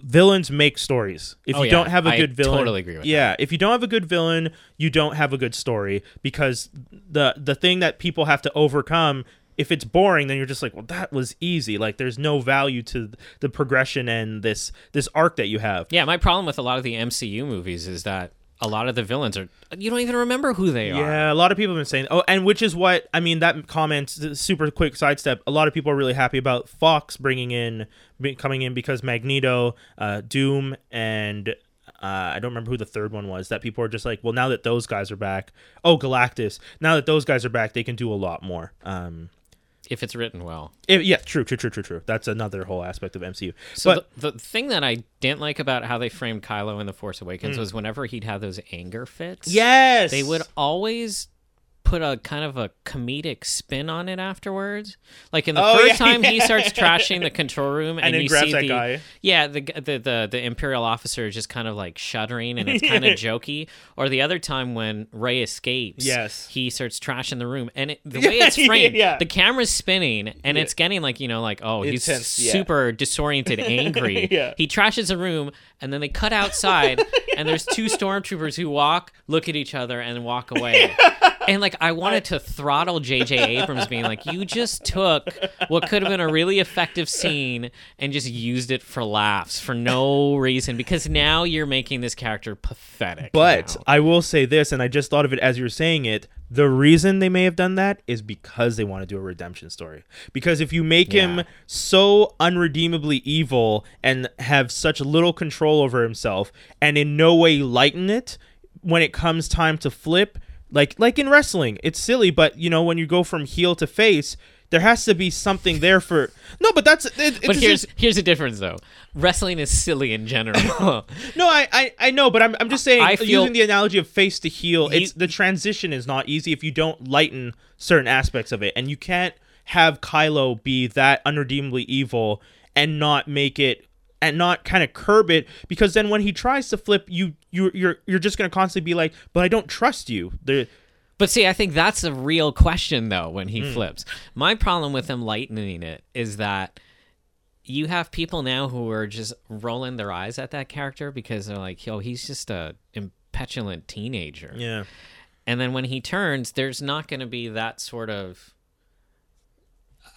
villains make stories. If Oh, you yeah. don't have a I good villain, totally agree with yeah. If you don't have a good villain, you don't have a good story because the the thing that people have to overcome. If it's boring, then you're just like, well, that was easy. Like, there's no value to the progression and this this arc that you have. Yeah, my problem with a lot of the MCU movies is that a lot of the villains are you don't even remember who they are. Yeah, a lot of people have been saying, oh, and which is what I mean. That comment, super quick sidestep. A lot of people are really happy about Fox bringing in, coming in because Magneto, uh, Doom, and uh, I don't remember who the third one was. That people are just like, well, now that those guys are back, oh, Galactus. Now that those guys are back, they can do a lot more. Um, If it's written well. if- yeah, true, true, true, true, true. That's another whole aspect of MCU. So but the, the thing that I didn't like about how they framed Kylo in The Force Awakens Hmm. was whenever he'd have those anger fits. yes, they would always put a kind of a comedic spin on it afterwards. Like in the Oh, first yeah, time he starts trashing the control room, and, And you grabs see that the guy. yeah the, the the the imperial officer is just kind of like shuddering, and it's kind of jokey. Or the other time when Rey escapes, Yes. he starts trashing the room, and it, the way it's framed, Yeah. the camera's spinning, and Yeah. it's getting like you know like oh he's Intense, yeah. super disoriented, angry. Yeah. He trashes a room, and then they cut outside, and there's two stormtroopers who walk, look at each other, and walk away. And like I wanted to throttle J.J. Abrams, being like, "You just took what could have been a really effective scene and just used it for laughs for no reason, because now you're making this character pathetic." But now. I will say this, and I just thought of it as you were saying it. The reason they may have done that is because they want to do a redemption story. Because if you make him so unredeemably evil and have such little control over himself, and in no way lighten it when it comes time to flip, like like in wrestling, it's silly, but you know when you go from heel to face, there has to be something there for. No, but that's. It, but here's just- here's the difference though. Wrestling is silly in general. No, I, I, I know, but I'm, I'm just saying, I feel- using the analogy of face to heel, He- it's the transition is not easy if you don't lighten certain aspects of it, and you can't have Kylo be that unredeemably evil and not make it and not kind of curb it because then when he tries to flip, you you you're you're just gonna constantly be like, but I don't trust you. The But see, I think that's a real question though when he hmm. flips. My problem with him lightening it is that you have people now who are just rolling their eyes at that character because they're like, "Yo, he's just a impetulant teenager." yeah, And then when he turns, there's not going to be that sort of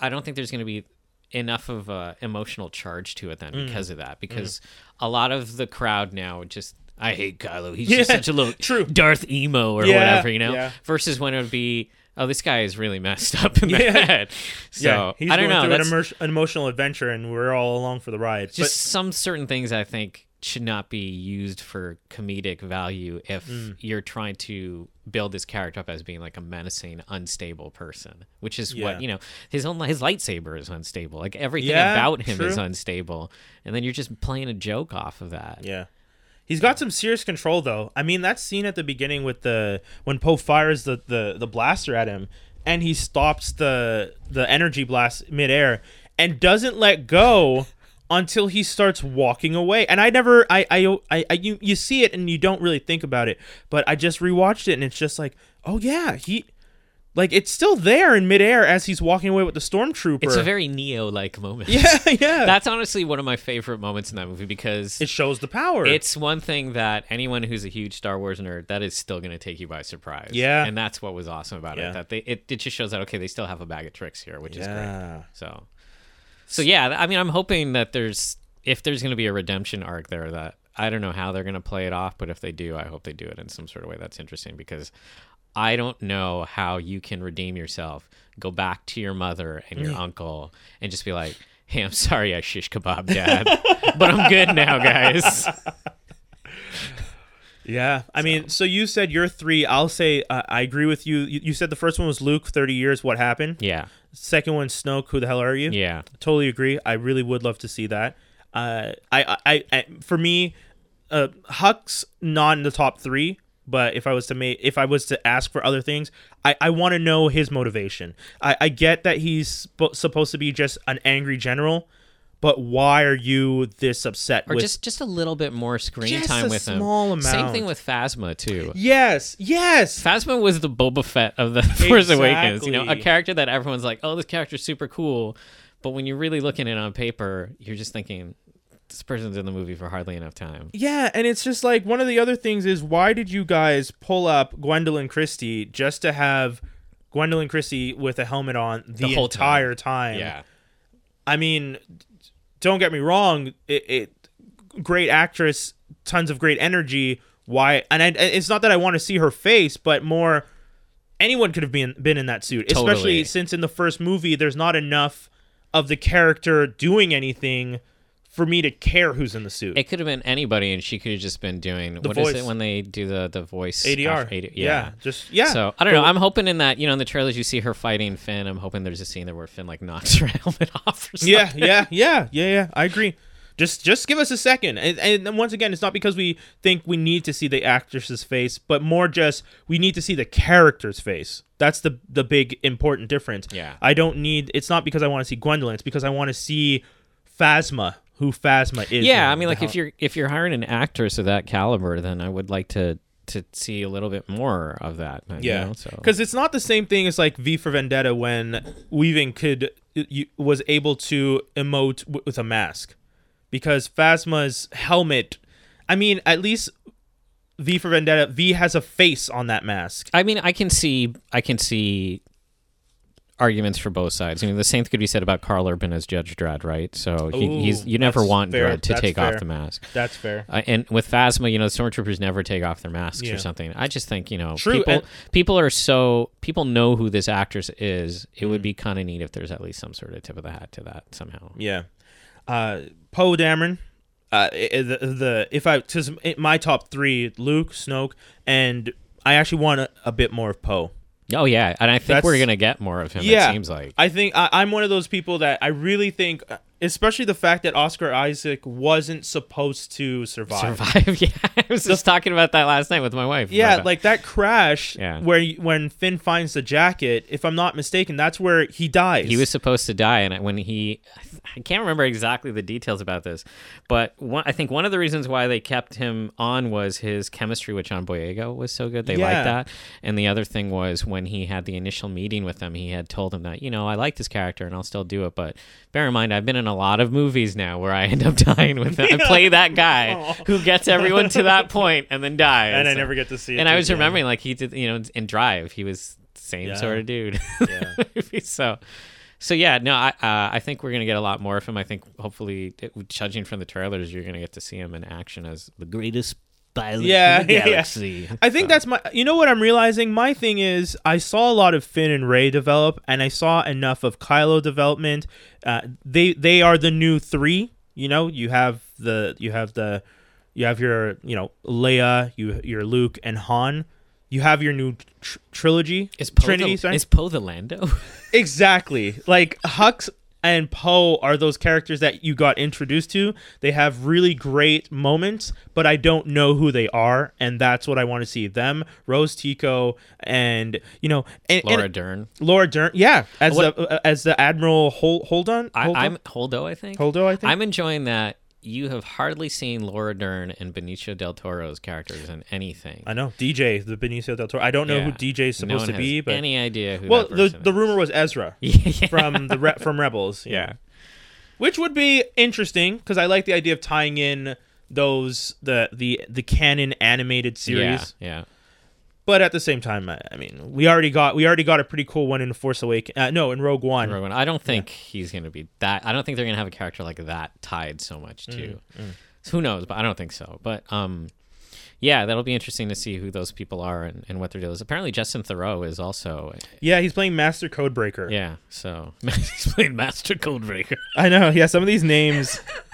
I don't think there's going to be enough of a emotional charge to it then Mm. because of that because a lot of the crowd now just I hate Kylo. He's just such a little true. Darth emo or Yeah, whatever, you know. yeah. Versus when it would be, oh, this guy is really messed up in the Yeah. head. So yeah, he's I don't going know. through an, immer- an emotional adventure, and we're all along for the ride. just some certain things I think should not be used for comedic value if Mm. you're trying to build this character up as being like a menacing, unstable person, which is Yeah. what you know. His own his lightsaber is unstable. Like everything Yeah, about him is unstable, and then you're just playing a joke off of that. Yeah. He's got some serious control though. I mean, that scene at the beginning with the when Poe fires the, the, the blaster at him and he stops the the energy blast midair and doesn't let go until he starts walking away. And I never I I, I, I you, you see it and you don't really think about it, but I just rewatched it and it's just like, "Oh yeah, he like it's still there in midair as he's walking away with the stormtrooper." It's a very Neo like moment. Yeah, yeah. That's honestly one of my favorite moments in that movie because it shows the power. it's one thing that anyone who's a huge Star Wars nerd that is still going to take you by surprise. Yeah. and that's what was awesome about Yeah. it. That they it, it just shows that okay, they still have a bag of tricks here, which is great. yeah. So, so yeah, I mean, I'm hoping that there's if there's going to be a redemption arc there that I don't know how they're going to play it off, but if they do, I hope they do it in some sort of way that's interesting because I don't know how you can redeem yourself, go back to your mother and your uncle, and just be like. Hey, I'm sorry I shish kebab, Dad, but I'm good now, guys. Yeah, I mean, so you said you're three. I'll say uh, I agree with you. you. You said the first one was Luke, thirty years. What happened? Yeah, Second one, Snoke. Who the hell are you? yeah. totally agree. I really would love to see that. Uh, I, I, I, for me, uh, Hux's not in the top three. But if I was to make, if I was to ask for other things, I, I want to know his motivation. I, I get that he's sp- supposed to be just an angry general, but why are you this upset or with just just a little bit more screen time with him. Same thing with Phasma too. Yes, yes. Phasma was the Boba Fett of the Force Awakens. You know, a character that everyone's like, "Oh, this character's super cool," but when you're really looking at it on paper, you're just thinking, "This person's in the movie for hardly enough time." Yeah, and it's just like one of the other things is why did you guys pull up Gwendoline Christie just to have Gwendoline Christie with a helmet on the, whole time. entire time? Yeah, I mean, don't get me wrong, it, it great actress, tons of great energy. Why? And I, it's not that I want to see her face, but more anyone could have been been in that suit, Totally. especially since in the first movie there's not enough of the character doing anything for me to care who's in the suit. it could have been anybody, and she could have just been doing what is voice. it when they do the the voice ADR. AD yeah. just yeah. So I don't know. I'm hoping in that you know in the trailers you see her fighting Finn. I'm hoping there's a scene there where Finn like knocks her helmet off. Or something. yeah, yeah, yeah, yeah, yeah. I agree. Just just give us a second. And, and once again, it's not because we think we need to see the actress's face, but more just we need to see the character's face. That's the the big important difference. Yeah. I don't need it's not because I want to see Gwendoline, it's because I want to see Phasma, who Phasma is. Yeah, I mean, like if you're if you're hiring an actress of that caliber, then I would like to to see a little bit more of that. you Yeah, know, so because it's not the same thing as like V for Vendetta when Weaving could was able to emote w- with a mask, because Phasma's helmet. I mean, at least V for Vendetta, V has a face on that mask. I mean, I can see I can see arguments for both sides. I mean, the same could be said about Karl Urban as Judge Dredd, right? So he, Ooh, he's you never want fair. Dredd to That's take fair. off the mask. That's fair. Uh, and with Phasma, you know, the stormtroopers never take off their masks Yeah. or something. I just think, you know, True, people and- people are so people know who this actress is. It Mm. would be kind of neat if there's at least some sort of tip of the hat to that somehow. Yeah. Uh, Poe Dameron. Uh, the, the if I because my top three Luke Snoke and I actually want a, a bit more of Poe. Oh yeah, and I think That's- we're gonna get more of him. Yeah. It seems like. I think I, I'm one of those people that I really think, especially the fact that Oscar Isaac wasn't supposed to survive. Survive. Yeah, I was just talking about that last night with my wife. Yeah, like that crash Yeah. where when Finn finds the jacket, if I'm not mistaken, that's where he dies. he was supposed to die, and when he, I can't remember exactly the details about this, but one, I think one of the reasons why they kept him on was his chemistry with John Boyega was so good. They Yeah. liked that, and the other thing was when he had the initial meeting with them, he had told him that you know I like this character and I'll still do it, but bear in mind I've been in a lot of movies now where I end up dying with them. I play that guy Aw. who gets everyone to that point and then dies. and I never get to see it. and I was again. remembering like he did, you know, in Drive, he was same Yeah. sort of dude. Yeah. so, so yeah, no, I uh, I think we're gonna get a lot more of him. I think hopefully, judging from the trailers, you're gonna get to see him in action as the greatest pilot Yeah, the yeah, yeah. galaxy. I think that's my. You know what I'm realizing? My thing is, I saw a lot of Finn and Rey develop, and I saw enough of Kylo development. Uh, they they are the new three. You know, you have the you have the you have your you know Leia, you your Luke and Han. You have your new tr- trilogy, is Poe Trinity. the, sorry, is Poe the Lando? exactly like Hux and Poe are those characters that you got introduced to. They have really great moments, but I don't know who they are, and that's what I want to see. Them, Rose Tico, and you know, and, Laura and Dern. Laura Dern. Yeah, as What- the as the Admiral Hol- Holdon. I? I'm Holdo. I think. Holdo, I think. I'm enjoying that. You have hardly seen Laura Dern and Benicio del Toro's characters in anything. I know DJ, the Benicio del Toro. I don't know who DJ is no supposed one to be, but any idea who. well, the the rumor was Ezra yeah. from the re- from Rebels. know. yeah. which would be interesting because I like the idea of tying in those the the the canon animated series. Yeah, yeah. But at the same time, I, I mean, we already got we already got a pretty cool one in Force Awakens. Uh, no, in Rogue One. Rogue One. I don't think he's going to be that. I don't think they're going to have a character like that tied so much to. Mm, So who knows? But I don't think so. But um, yeah, that'll be interesting to see who those people are and, and what their deal is. Apparently, Justin Theroux is also. Yeah, he's playing Master Codebreaker. Yeah, so he's playing Master Codebreaker. I know. Yeah, some of these names,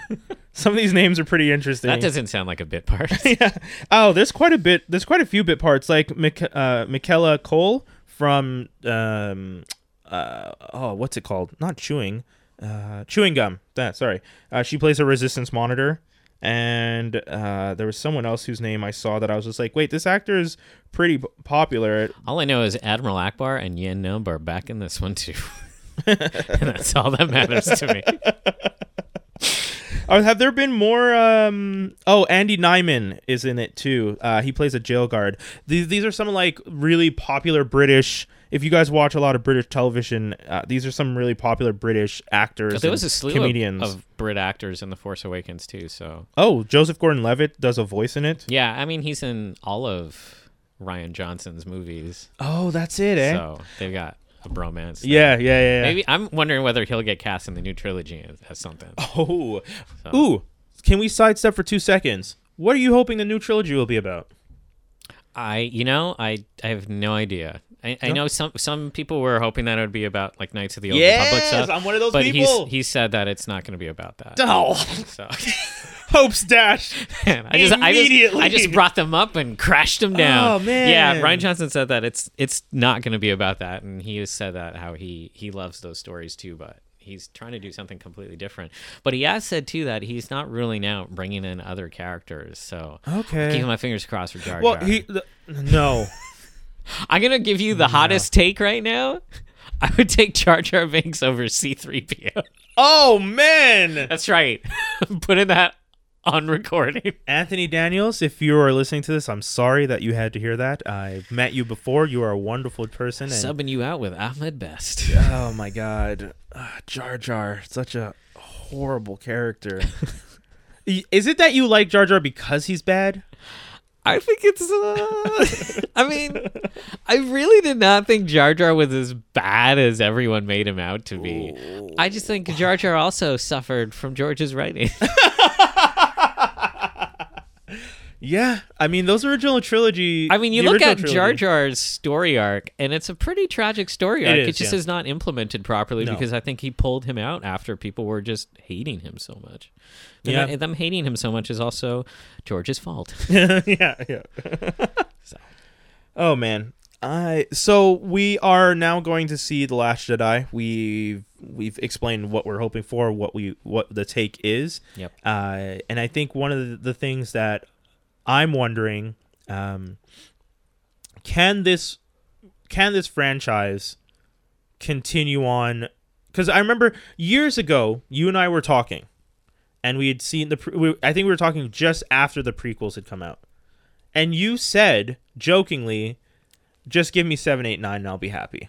some of these names are pretty interesting. That doesn't sound like a bit part. yeah. Oh, there's quite a bit. There's quite a few bit parts like Mik- uh, Michaela Coel from um, uh, oh, what's it called? Not chewing, uh, chewing gum. That sorry. Uh, she plays a resistance monitor, and uh, there was someone else whose name I saw that I was just like, wait, this actor is pretty p- popular. all I know is Admiral Ackbar and Nien Nunb are back in this one too. and that's all that matters to me. Oh, have there been more? Um, oh, Andy Nyman is in it too. Uh, he plays a jail guard. These these are some like really popular British. If you guys watch a lot of British television, uh, these are some really popular British actors. there was a slew comedians. of, of Brit actors in The Force Awakens too. So oh, Joseph Gordon-Levitt does a voice in it. yeah, I mean he's in all of Rian Johnson's movies, Oh, that's it, eh? so they've got a bromance. there. yeah, yeah, yeah. yeah. Maybe I'm wondering whether he'll get cast in the new trilogy as, something. Oh, So- ooh. Can we sidestep for two seconds? What are you hoping the new trilogy will be about? I, you know, I, I have no idea. I, I know some some people were hoping that it would be about like Knights of the Old Republic stuff. I'm one of those but people. he's he said that it's not going to be about that. oh, So hopes dash. man, I just I just Immediately. I just brought them up and crashed them down. Oh, man. Yeah, Rian Johnson said that it's it's not going to be about that, and he has said that how he he loves those stories too, but he's trying to do something completely different. But he has said too that he's not ruling out bringing in other characters. So Okay. keeping my fingers crossed for Jar well, Jar. he the, no. I'm gonna give you the hottest take right now. I would take Jar Jar Binks over C3PO. oh man, That's right. I'm putting that on recording. Anthony Daniels, if you are listening to this, I'm sorry that you had to hear that. I've met you before. You are a wonderful person. And, Subbing you out with Ahmed Best. oh my God, Ah, Jar Jar, such a horrible character. Is it that you like Jar Jar because he's bad? I think it's. Uh, I mean, I really did not think Jar Jar was as bad as everyone made him out to be. I just think Jar Jar also suffered from George's writing. Yeah, I mean those original trilogy. I mean, you look at Jar Jar's story arc, and it's a pretty tragic story arc. is, It, just yeah. is not implemented properly No. because I think he pulled him out after people were just hating him so much. And Yeah. that- them hating him so much is also George's fault. yeah, yeah. So. Oh man. I so we are now going to see the Last Jedi. We've we've explained what we're hoping for, what we what the take is. Yep. Uh, and I think one of the, the things that I'm wondering, um, can this can this franchise continue on? Because I remember years ago, you and I were talking, and we had seen the. Pre- we, I think we were talking just after the prequels had come out, and you said jokingly, "Just give me seven, eight, nine, and I'll be happy."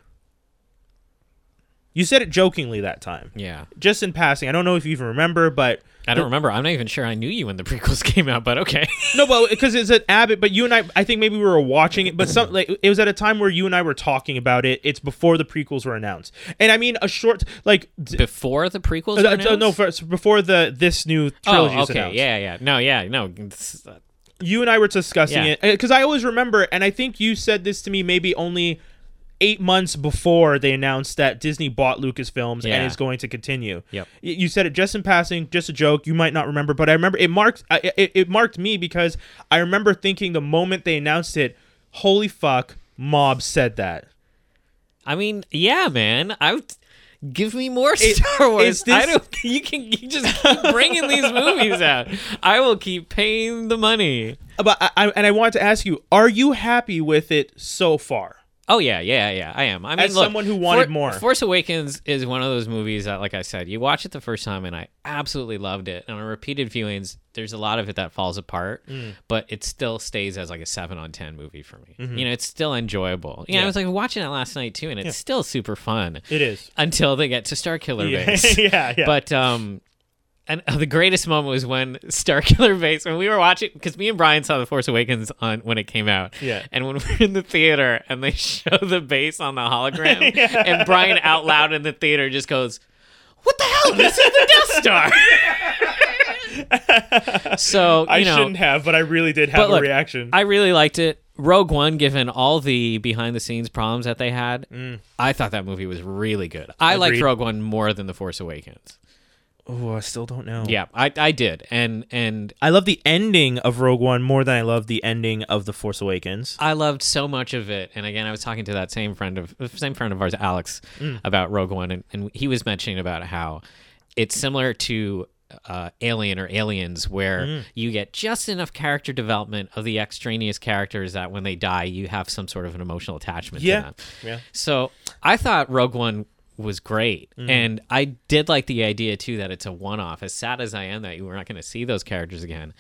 You said it jokingly that time, Yeah. just in passing. I don't know if you even remember, but I don't remember. I'm not even sure I knew you when the prequels came out, but okay. No, but because it's at Abbott, but you and I, I think maybe we were watching it, but some like it was at a time where you and I were talking about it. It's before the prequels were announced, and I mean a short like d- Before the prequels? uh, uh, announced? no first, before the this new trilogy Oh, okay. announced. Yeah, yeah. No, yeah, no. uh, You and I were discussing Yeah. it because I always remember, and I think you said this to me maybe only eight months before they announced that Disney bought Lucasfilms Yeah. and is going to continue. Yep. You said it just in passing, just a joke. You might not remember, but I remember it marked it, it marked me because I remember thinking the moment they announced it, holy fuck, Mob said that. I mean, yeah, man. I would give me more Star Wars. this- I don't. You can you just keep bringing these movies out. I will keep paying the money. But I, I and I want to ask you, are you happy with it so far? Oh yeah, yeah, yeah. I am. I mean, As look, someone who wanted For- more. Force Awakens is one of those movies that, like I said, you watch it the first time and I absolutely loved it. And on repeated viewings, there's a lot of it that falls apart, Mm. but it still stays as like a seven on ten movie for me. You know, it's still enjoyable. You know, Mm-hmm. Yeah. I was like watching it last night too, and it's still super fun It is. until they get to Starkiller Yeah, Base. yeah, yeah. But um, and the greatest moment was when Starkiller Base when we were watching because me and Brian saw The Force Awakens on when it came out. Yeah. And when we're in the theater and they show the base on the hologram, and Brian out loud in the theater just goes, "What the hell? This is the Death Star." so you I know, shouldn't have, but I really did have a look, reaction. I really liked it. Rogue One, given all the behind the scenes problems that they had, I thought that movie was really good. I liked Mm. Rogue One more than The Force Awakens. Oh, I still don't know. Yeah, I, I did, and and I love the ending of Rogue One more than I love the ending of The Force Awakens. I loved so much of it. And again, I was talking to that same friend of same friend of ours, Alex, Mm. about Rogue One, and, and he was mentioning about how it's similar to uh, Alien or Aliens, where Mm. you get just enough character development of the extraneous characters that when they die, you have some sort of an emotional attachment Yeah. to them. Yeah. So I thought Rogue One was great, Mm. and I did like the idea too that it's a one-off. As sad as I am that we're not going to see those characters again,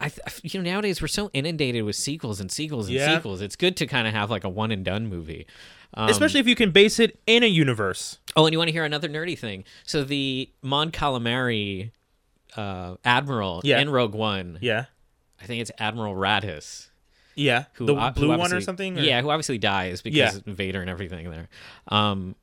I th- you know nowadays we're so inundated with sequels and sequels and Yeah. sequels. It's good to kind of have like a one and done movie. Um, Especially if you can base it in a universe. Oh, and you want to hear another nerdy thing? So the Mon Calamari uh, admiral Yeah. in Rogue One, Yeah. I think it's Admiral Raddus. Yeah. Who, the uh, who blue one or something? or- Yeah, who obviously dies because Yeah. Vader and everything there. Um,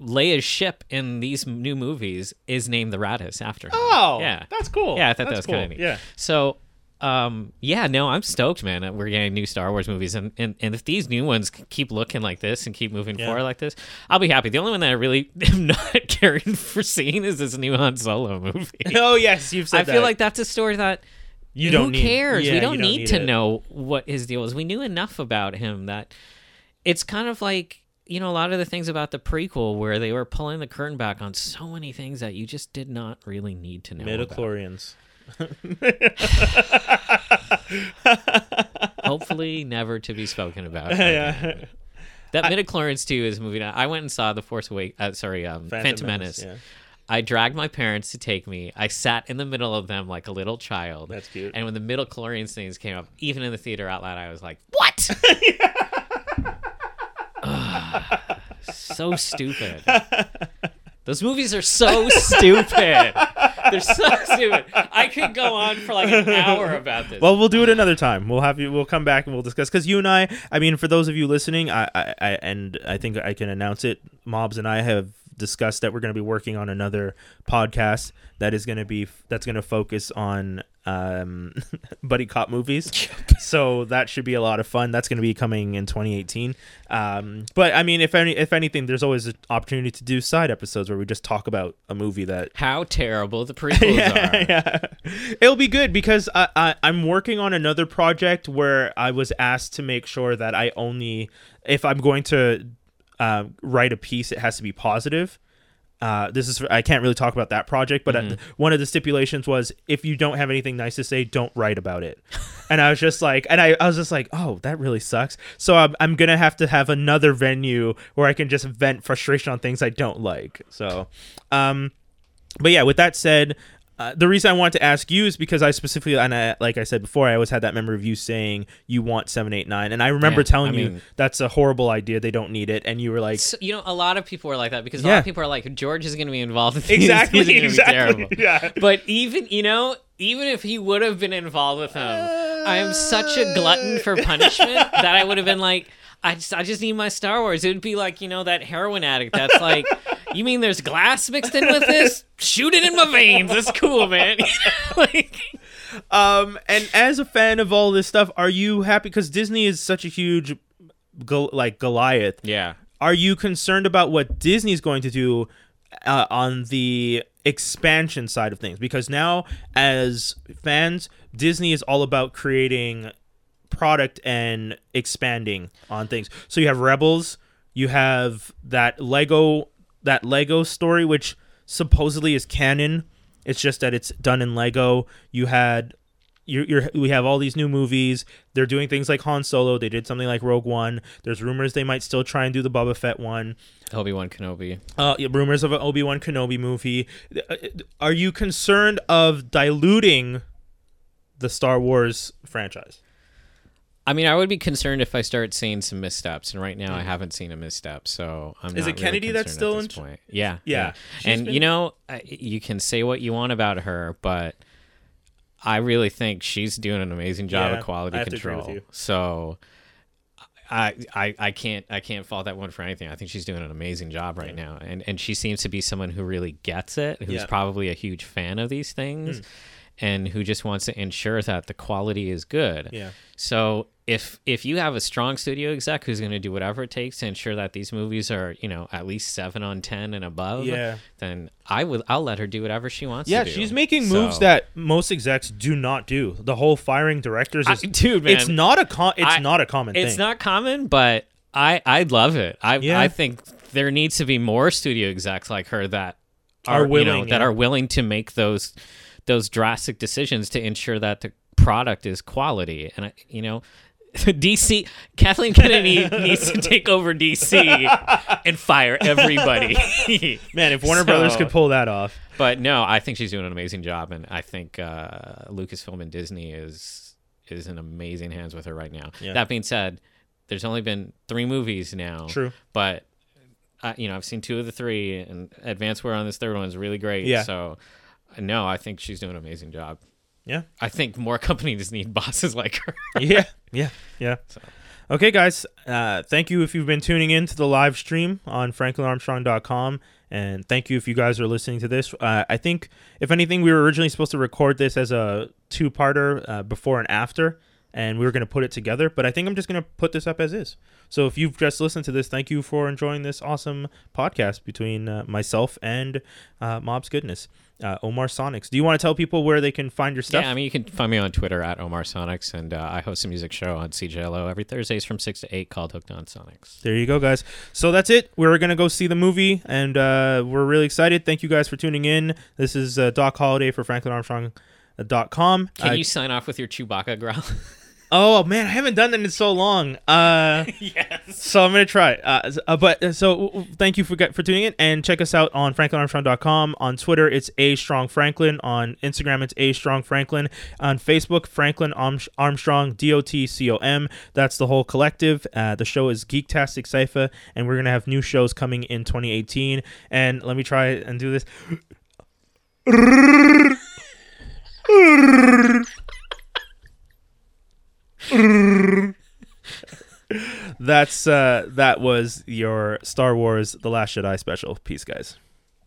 Leia's ship in these new movies is named the Raddus after her. Oh, yeah, That's cool. Yeah, I thought that That's was kinda neat. Yeah. So, um, yeah, no, I'm stoked, man. We're getting new Star Wars movies, and, and, and if these new ones keep looking like this and keep moving Yeah. forward like this, I'll be happy. The only one that I really am not caring for seeing is this new Han Solo movie. Oh yes, you've said I feel like that's a story that you who don't need- cares? yeah, we you don't, need, to it. know what his deal is. We knew enough about him that it's kind of like you know a lot of the things about the prequel where they were pulling the curtain back on so many things that you just did not really need to know. about. Midichlorians. Hopefully, never to be spoken about. yeah. That midichlorians too is moving that- I went and saw the Force Awake. Uh, sorry, um, Phantom, Menace. Yeah. I dragged my parents to take me. I sat in the middle of them like a little child. That's cute. And when the midichlorians things came up, even in the theater out loud, I was like, "What?" So stupid. Those movies are so stupid. They're so stupid. I could go on for like an hour about this. Well, we'll do it another time. We'll have you. We'll come back and we'll discuss. Because you and I, I mean, for those of you listening, I, I, I, and I think I can announce it. Mobs and I have discussed that we're going to be working on another podcast that is going to be that's going to focus on um, buddy cop movies. so that should be a lot of fun. That's going to be coming in 2018. Um, but I mean, if any, if anything, there's always an opportunity to do side episodes where we just talk about a movie that How terrible the prequels yeah, are. yeah. It'll be good because I, I I'm working on another project where I was asked to make sure that I only if I'm going to uh, write a piece, it has to be positive. Uh, this is I can't really talk about that project, but uh, one of the stipulations was if you don't have anything nice to say, don't write about it. and I was just like, and I, I was just like, oh, that really sucks. So I'm I'm gonna have to have another venue where I can just vent frustration on things I don't like. So, um, but yeah, with that said, uh, the reason I wanted to ask you is because I specifically, and I, like I said before, I always had that memory of you saying you want seven, eight, nine, and I remember Yeah, telling I you that's a horrible idea. They don't need it, and you were like, So, you know, a lot of people are like that because a lot of people are like, George is going to be involved in these. exactly, these are be exactly, terrible. yeah. But even you know, even if he would have been involved with him, I am such a glutton for punishment that I would have been like, I just, I just need my Star Wars. It would be like you know that heroin addict that's like, you mean there's glass mixed in with this? Shoot it in my veins. That's cool, man. like, Um, and as a fan of all this stuff, are you happy? Because Disney is such a huge, Gol- like Goliath. yeah. Are you concerned about what Disney's going to do uh, on the expansion side of things? Because now, as fans, Disney is all about creating product and expanding on things. So you have Rebels, you have that Lego that Lego story which supposedly is canon. It's just that it's done in Lego. You had you're, you're we have all these new movies. They're doing things like Han Solo. They did something like Rogue One. There's rumors they might still try and do the Boba Fett one. Obi Wan Kenobi. Uh, yeah, rumors of an Obi Wan Kenobi movie. Are you concerned of diluting the Star Wars franchise? I mean, I would be concerned if I start seeing some missteps, and right now I haven't seen a misstep, so I'm. Mm. Is not it Kennedy really that's still in this point? Yeah, Yeah. She's and been- you know, you can say what you want about her, but I really think she's doing an amazing job Yeah, of quality I have to agree with control. So. I, I, I can't I can't fault that one for anything. I think she's doing an amazing job right now, and and she seems to be someone who really gets it, who's Yeah. Probably a huge fan of these things, and who just wants to ensure that the quality is good. Yeah. So if if you have a strong studio exec who's going to do whatever it takes to ensure that these movies are you know at least seven on ten and above, Yeah. then I would I'll let her do whatever she wants. Yeah, to do. she's making moves So- that most execs do not do. The whole firing directors I- is dude, man, it's not a com- it's I- not a common it's thing. not common, but I I love it. I Yeah. I think there needs to be more studio execs like her that Are are, you know, willing, that are willing to make those those drastic decisions to ensure that the product is quality. And I, you know, DC Kathleen Kennedy needs to take over DC and fire everybody. Man, if Warner Brothers could pull that off. But no, I think she's doing an amazing job, and I think uh, Lucasfilm and Disney is is in amazing hands with her right now. Yeah. That being said, there's only been three movies now. True. but uh, you know I've seen two of the three, and Advanceware on this third one is really great. Yeah. So no, I think she's doing an amazing job. Yeah. I think more companies need bosses like her. yeah, yeah, yeah. So. Okay, guys. Uh, thank you if you've been tuning in to the live stream on franklinarmstrong.com. And thank you if you guys are listening to this. Uh, I think, if anything, we were originally supposed to record this as a two parter uh, before and after, and we were going to put it together. But I think I'm just going to put this up as is. So if you've just listened to this, thank you for enjoying this awesome podcast between uh, myself and uh, Mob's Goodness. Uh, Omar Sonics. Do you want to tell people where they can find your stuff? Yeah, I mean, you can find me on Twitter at Omar Sonics, and uh, I host a music show on CJLO every Thursdays from 6 to 8 called Hooked on Sonics. There you go, guys. So that's it. We're gonna go see the movie, and uh, we're really excited. Thank you guys for tuning in. This is uh, Doc Holiday for FranklinArmstrong.com. Can Uh, you sign off with your Chewbacca growl? Oh man, I haven't done that in so long. Uh, yes. so I'm gonna try. Uh, uh, but uh, so thank you for for tuning in, and check us out on FranklinArmstrong.com. On Twitter, it's a strong Franklin. On Instagram, it's a strong Franklin. On Facebook, Franklin Arm- Armstrong D O T C O M. That's the whole collective. Uh, the show is Geektastic Cypher, and we're gonna have new shows coming in 2018. And let me try and do this. That's uh that was your Star Wars The Last Jedi special. Peace guys.